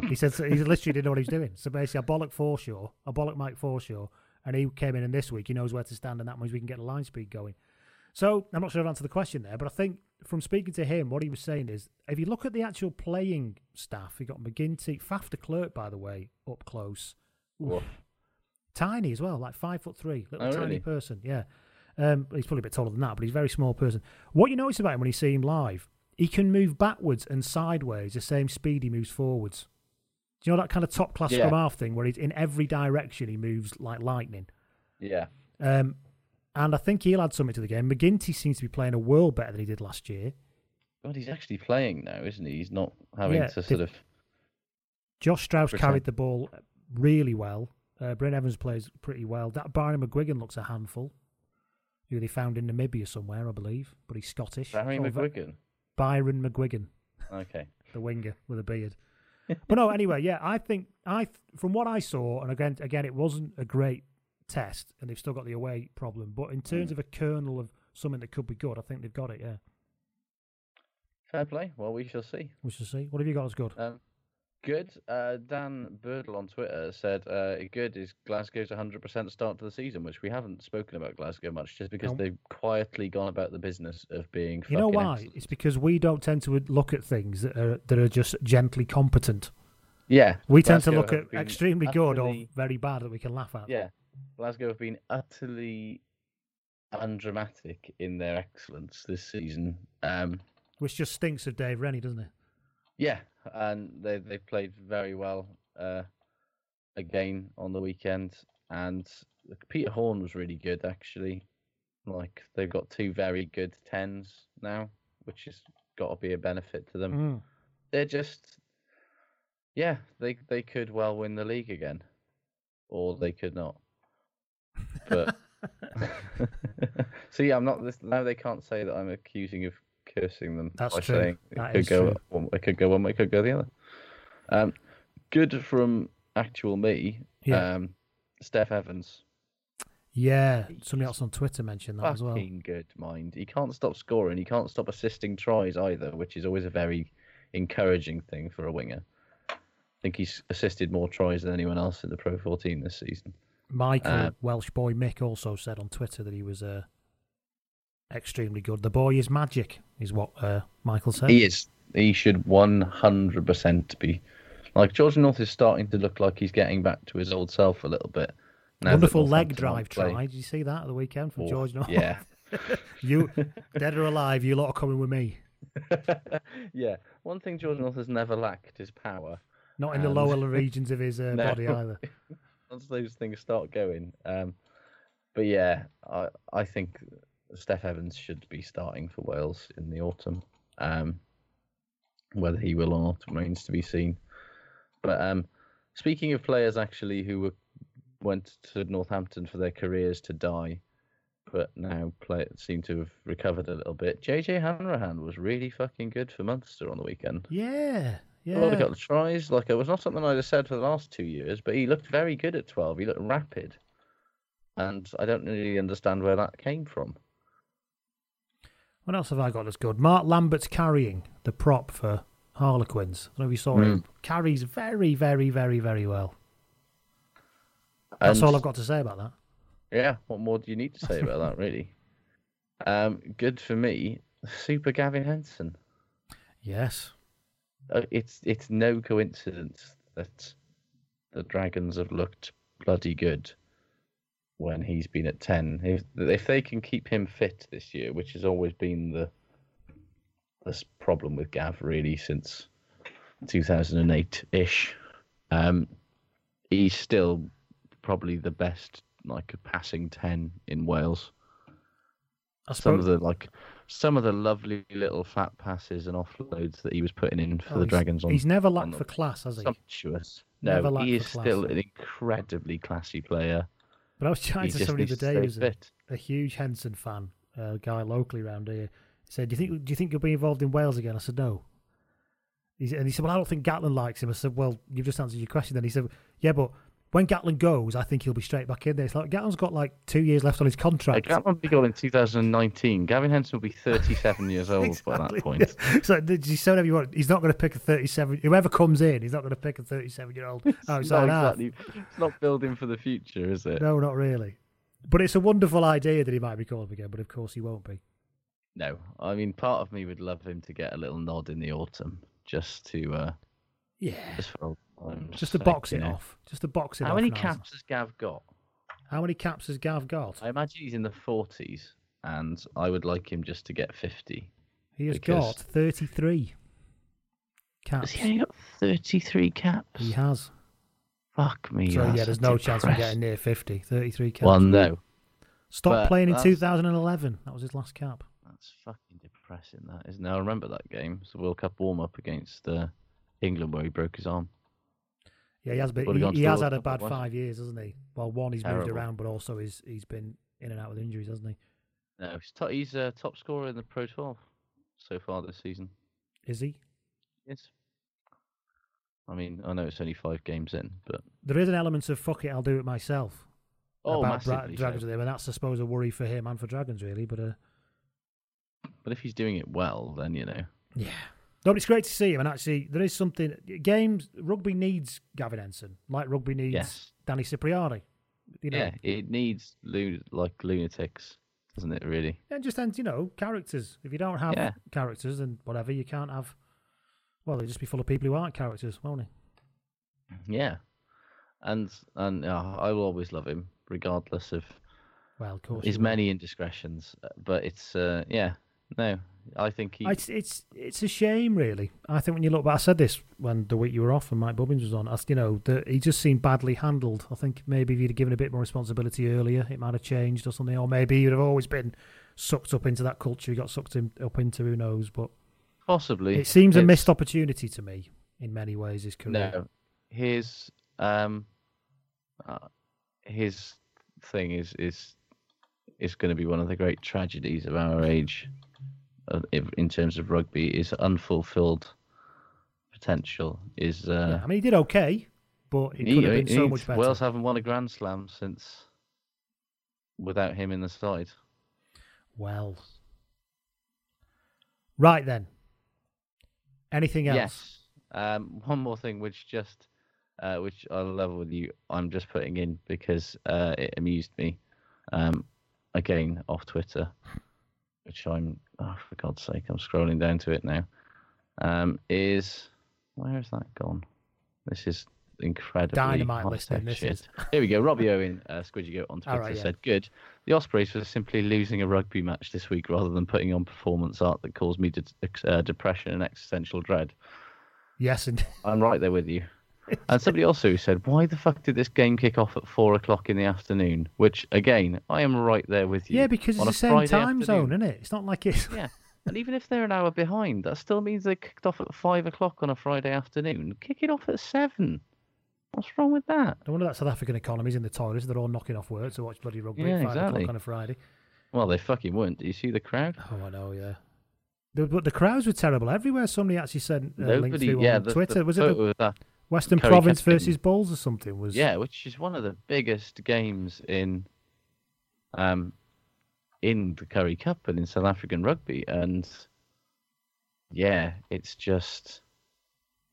He said he literally didn't know what he was doing. So basically, I bollock Forshaw, I bollock Mike Forshaw, and he came in and this week he knows where to stand, and that means we can get the line speed going. So I'm not sure I've answered the question there, but I think from speaking to him, what he was saying is, if you look at the actual playing staff, you got MacGinty, Faf de Klerk, by the way, up close, Oof. tiny as well, like five foot three, little Oh, tiny really? person. Yeah, um, he's probably a bit taller than that, but he's a very small person. What you notice about him when you see him live, he can move backwards and sideways the same speed he moves forwards. Do you know that kind of top class Yeah. scrum half thing where he's in every direction he moves like lightning? Yeah. Um, and I think he'll add something to the game. MacGinty seems to be playing a world better than he did last year. God, he's actually playing now, isn't he? He's not having Yeah, to sort of. Josh Strauss Pretend. carried the ball really well. Uh, Brent Evans plays pretty well. That Barney McGuigan looks a handful. Who they found in Namibia somewhere, I believe, but he's Scottish. Barry Oh, McGuigan. Byron McGuigan, Okay. the winger with a beard. But no, anyway, yeah, I think I from what I saw, and again, again, it wasn't a great test, and they've still got the away problem. But in terms Mm. of a kernel of something that could be good, I think they've got it. Yeah, Fair play. Well, we shall see. we shall see. What have you got as good? Um, good. Uh, Dan Birdle on Twitter said, uh, "Good is Glasgow's 100% start to the season," which we haven't spoken about Glasgow much, just because No. they've quietly gone about the business of being. You know why? excellent. It's because we don't tend to look at things that are that are just gently competent. Yeah, We tend to look at extremely good or very bad that we can laugh at. Yeah, Glasgow have been utterly undramatic in their excellence this season. Um, Which just stinks of Dave Rennie, doesn't it? Yeah, and they they played very well uh, again on the weekend, and Peter Horne was really good actually. Like they've got two very good tens now, which has got to be a benefit to them. Mm. They're just, yeah, they they could well win the league again, or they could not. But so yeah, I'm not this now. They can't say that I'm accusing of cursing them That's by true. saying it That could go one, it could go one way, it could go the other. Um, good from actual me. Yeah. Um, Steff Evans, Yeah, somebody else on Twitter mentioned that as well. fucking good mind. He can't stop scoring. He can't stop assisting tries either, which is always a very encouraging thing for a winger. I think he's assisted more tries than anyone else in the Pro 14 this season. Michael Uh, Welsh boy Mick also said on Twitter that he was uh, extremely good. The boy is magic, is what uh, Michael said. He is. He should 100% be. Like, George North is starting to look like he's getting back to his old self a little bit. Wonderful leg drive try. Did you see that at the weekend from Oh, George North? yeah. you dead or alive, you lot are coming with me. yeah. One thing George North has never lacked is power. Not in the lower regions of his uh, No. body either. Once those things start going. Um, but yeah, I I think Steff Evans should be starting for Wales in the autumn. Um, whether he will or not remains to be seen. But um, speaking of players actually who were, went to Northampton for their careers to die, but now play seem to have recovered a little bit. JJ Hanrahan was really fucking good for Munster on the weekend. Yeah, yeah. Well, he got the tries. Like it was not something I'd have said for the last two years, but he looked very good at twelve. He looked rapid, and I don't really understand where that came from. What else have I got that's good? Mark Lambert's carrying the prop for Harlequins. I don't know if you saw him. Mm. Carries very, very, very, very well. That's all I've got to say about that. Yeah, what more do you need to say about that, really? Um, good for me, Super Gavin Henson. Yes. Uh, it's it's no coincidence that the Dragons have looked bloody good when he's been at ten. If if they can keep him fit this year, which has always been the this problem with Gav really since 2008 ish, um, he's still probably the best like a passing ten in Wales. Some of the like some of the lovely little fat passes and offloads that he was putting in for Oh, the Dragons on He's never lacked for class, has he? sumptuous. No, he is class. still an incredibly classy player. But I was chatting to somebody the other day who's a, a huge Henson fan, a guy locally around here. He said, "Do you think do you think you'll be involved in Wales again?" I said, "No." He's, and he said, "Well, I don't think Gatland likes him." I said, "Well, you've just answered your question." Then he said, "Yeah, but when Gatland goes, I think he'll be straight back in there." It's like Gatland's got like two years left on his contract. Gatlin will be gone in 2019. Gavin Henson will be 37 years old by that point. so he's so whatever you want. He's not going to pick a thirty-seven. Whoever comes in, he's not going to pick a thirty-seven-year-old It's outside not half. exactly. It's not building for the future, is it? No, not really. But it's a wonderful idea that he might be called again. But of course, he won't be. No, I mean, part of me would love him to get a little nod in the autumn, just to, uh, Yeah. just for old times' Just to sake, box you know. off. Just to box it How off. many now. caps has Gav got? How many caps has Gav got? I imagine he's in the 40s, and I would like him just to get 50. He has because- got thirty-three caps. Has he only got 33 caps? He has. Fuck me. So yeah, there's no chance of getting near 50. 33 caps. Well, no. Stopped But playing in that's- 2011. That was his last cap. That's fucking depressing, that isn't it? I remember that game. It's the World Cup warm up against uh, England where he broke his arm. Yeah, he has been. He, he has had a bad at five years, hasn't he? Well, one he's moved around, but also he's he's been in and out with injuries, hasn't he? No, he's, to- he's uh, top scorer in the Pro 12 so far this season. Is he? Yes. I mean, I know it's only five games in, but There is an element of fuck it, I'll do it myself. Oh, about Dra- Dragons so. with him, and that's I suppose a worry for him and for Dragons really. But uh, but if he's doing it well, then you know. yeah, no, but it's great to see him. And actually, there is something. Games rugby needs Gavin Henson, like rugby needs Yes. Danny Cipriani. You know, Yeah, it needs like lunatics, doesn't it? Really? And just ends, you know, characters. If you don't have Yeah. characters and whatever, you can't have. Well, they'll just be full of people who aren't characters, won't they? Yeah, and and uh, I will always love him, regardless of Well, of course. his many indiscretions. But it's uh, yeah, no, I think he. It's it's it's a shame, really. I think when you look back, I said this when the week you were off and Mike Bubbins was on. I, you know, that he just seemed badly handled. I think maybe if you'd have given a bit more responsibility earlier, it might have changed or something. Or maybe he'd have always been sucked up into that culture. He got sucked in, up into. Who knows? But Possibly. it seems a missed opportunity to me in many ways. His career. No, his um, uh, his thing is is is going to be one of the great tragedies of our age, in terms of rugby. Is unfulfilled potential. Is uh, Yeah, I mean, he did okay, but it he- could have been he- so much better. Wales haven't won a Grand Slam since without him in the side. Well, right then. Anything else? Yes. Um, one more thing, which just, uh, which I'll level with you. I'm just putting in because uh, it amused me. Um, again off Twitter, which I'm, oh, for God's sake, I'm scrolling down to it now. Um, is where has that gone? This is incredibly Dynamite listening, this shit. is. Here we go. Robbie Owen, uh, Squidgy Goat on Twitter right, yeah. said, "Good. The Ospreys were simply losing a rugby match this week rather than putting on performance art that caused me de- uh, depression and existential dread." Yes, and I'm right there with you. And somebody also said, "Why the fuck did this game kick off at four o'clock in the afternoon?" Which, again, I am right there with you. yeah, because it's the same Friday time zone, afternoon. isn't it? It's not like it's. Yeah, and even if they're an hour behind, that still means they kicked off at five o'clock on a Friday afternoon. Kick it off at seven. What's wrong with that? No wonder that South African economy's in the toilets. They're all knocking off work to watch bloody rugby Yeah, at five exactly. o'clock on a Friday. Well, they fucking weren't. Do you see the crowd? Oh, I know, yeah. The, but the crowds were terrible everywhere. Somebody actually sent a link Nobody- to yeah, on the- Twitter. the was it the Western Curry Province versus Bulls or something? Was Yeah, which is one of the biggest games in um in the Currie Cup and in South African rugby and yeah, it's just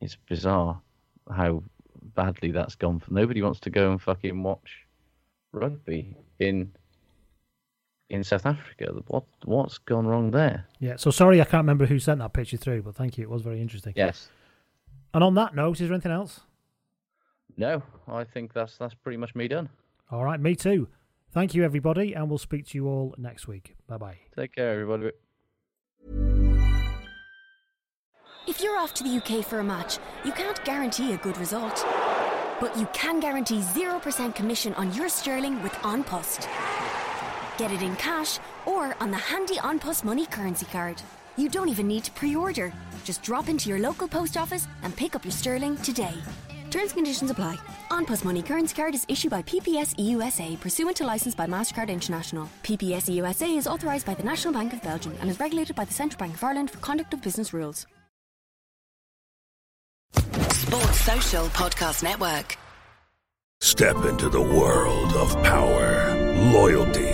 it's bizarre how badly that's gone for nobody wants to go and fucking watch rugby in in South Africa. What what's gone wrong there? Yeah. So sorry, I can't remember who sent that picture through, but thank you. It was very interesting. Yes. And on that note, is there anything else? No, I think that's that's pretty much me done. All right, me too. Thank you, everybody, and we'll speak to you all next week. Bye bye. Take care everybody. If you're off to the UK for a match, you can't guarantee a good result. But you can guarantee 0% commission on your sterling with An Post. Get it in cash or on the handy An Post money currency card. You don't even need to pre order. Just drop into your local post office and pick up your sterling today. Terms and conditions apply. An Post Money Currency Card is issued by PPS EUSA pursuant to license by MasterCard International. PPS EUSA is authorised by the National Bank of Belgium and is regulated by the Central Bank of Ireland for conduct of business rules. Sports Social Podcast Network. Step into the world of power, loyalty,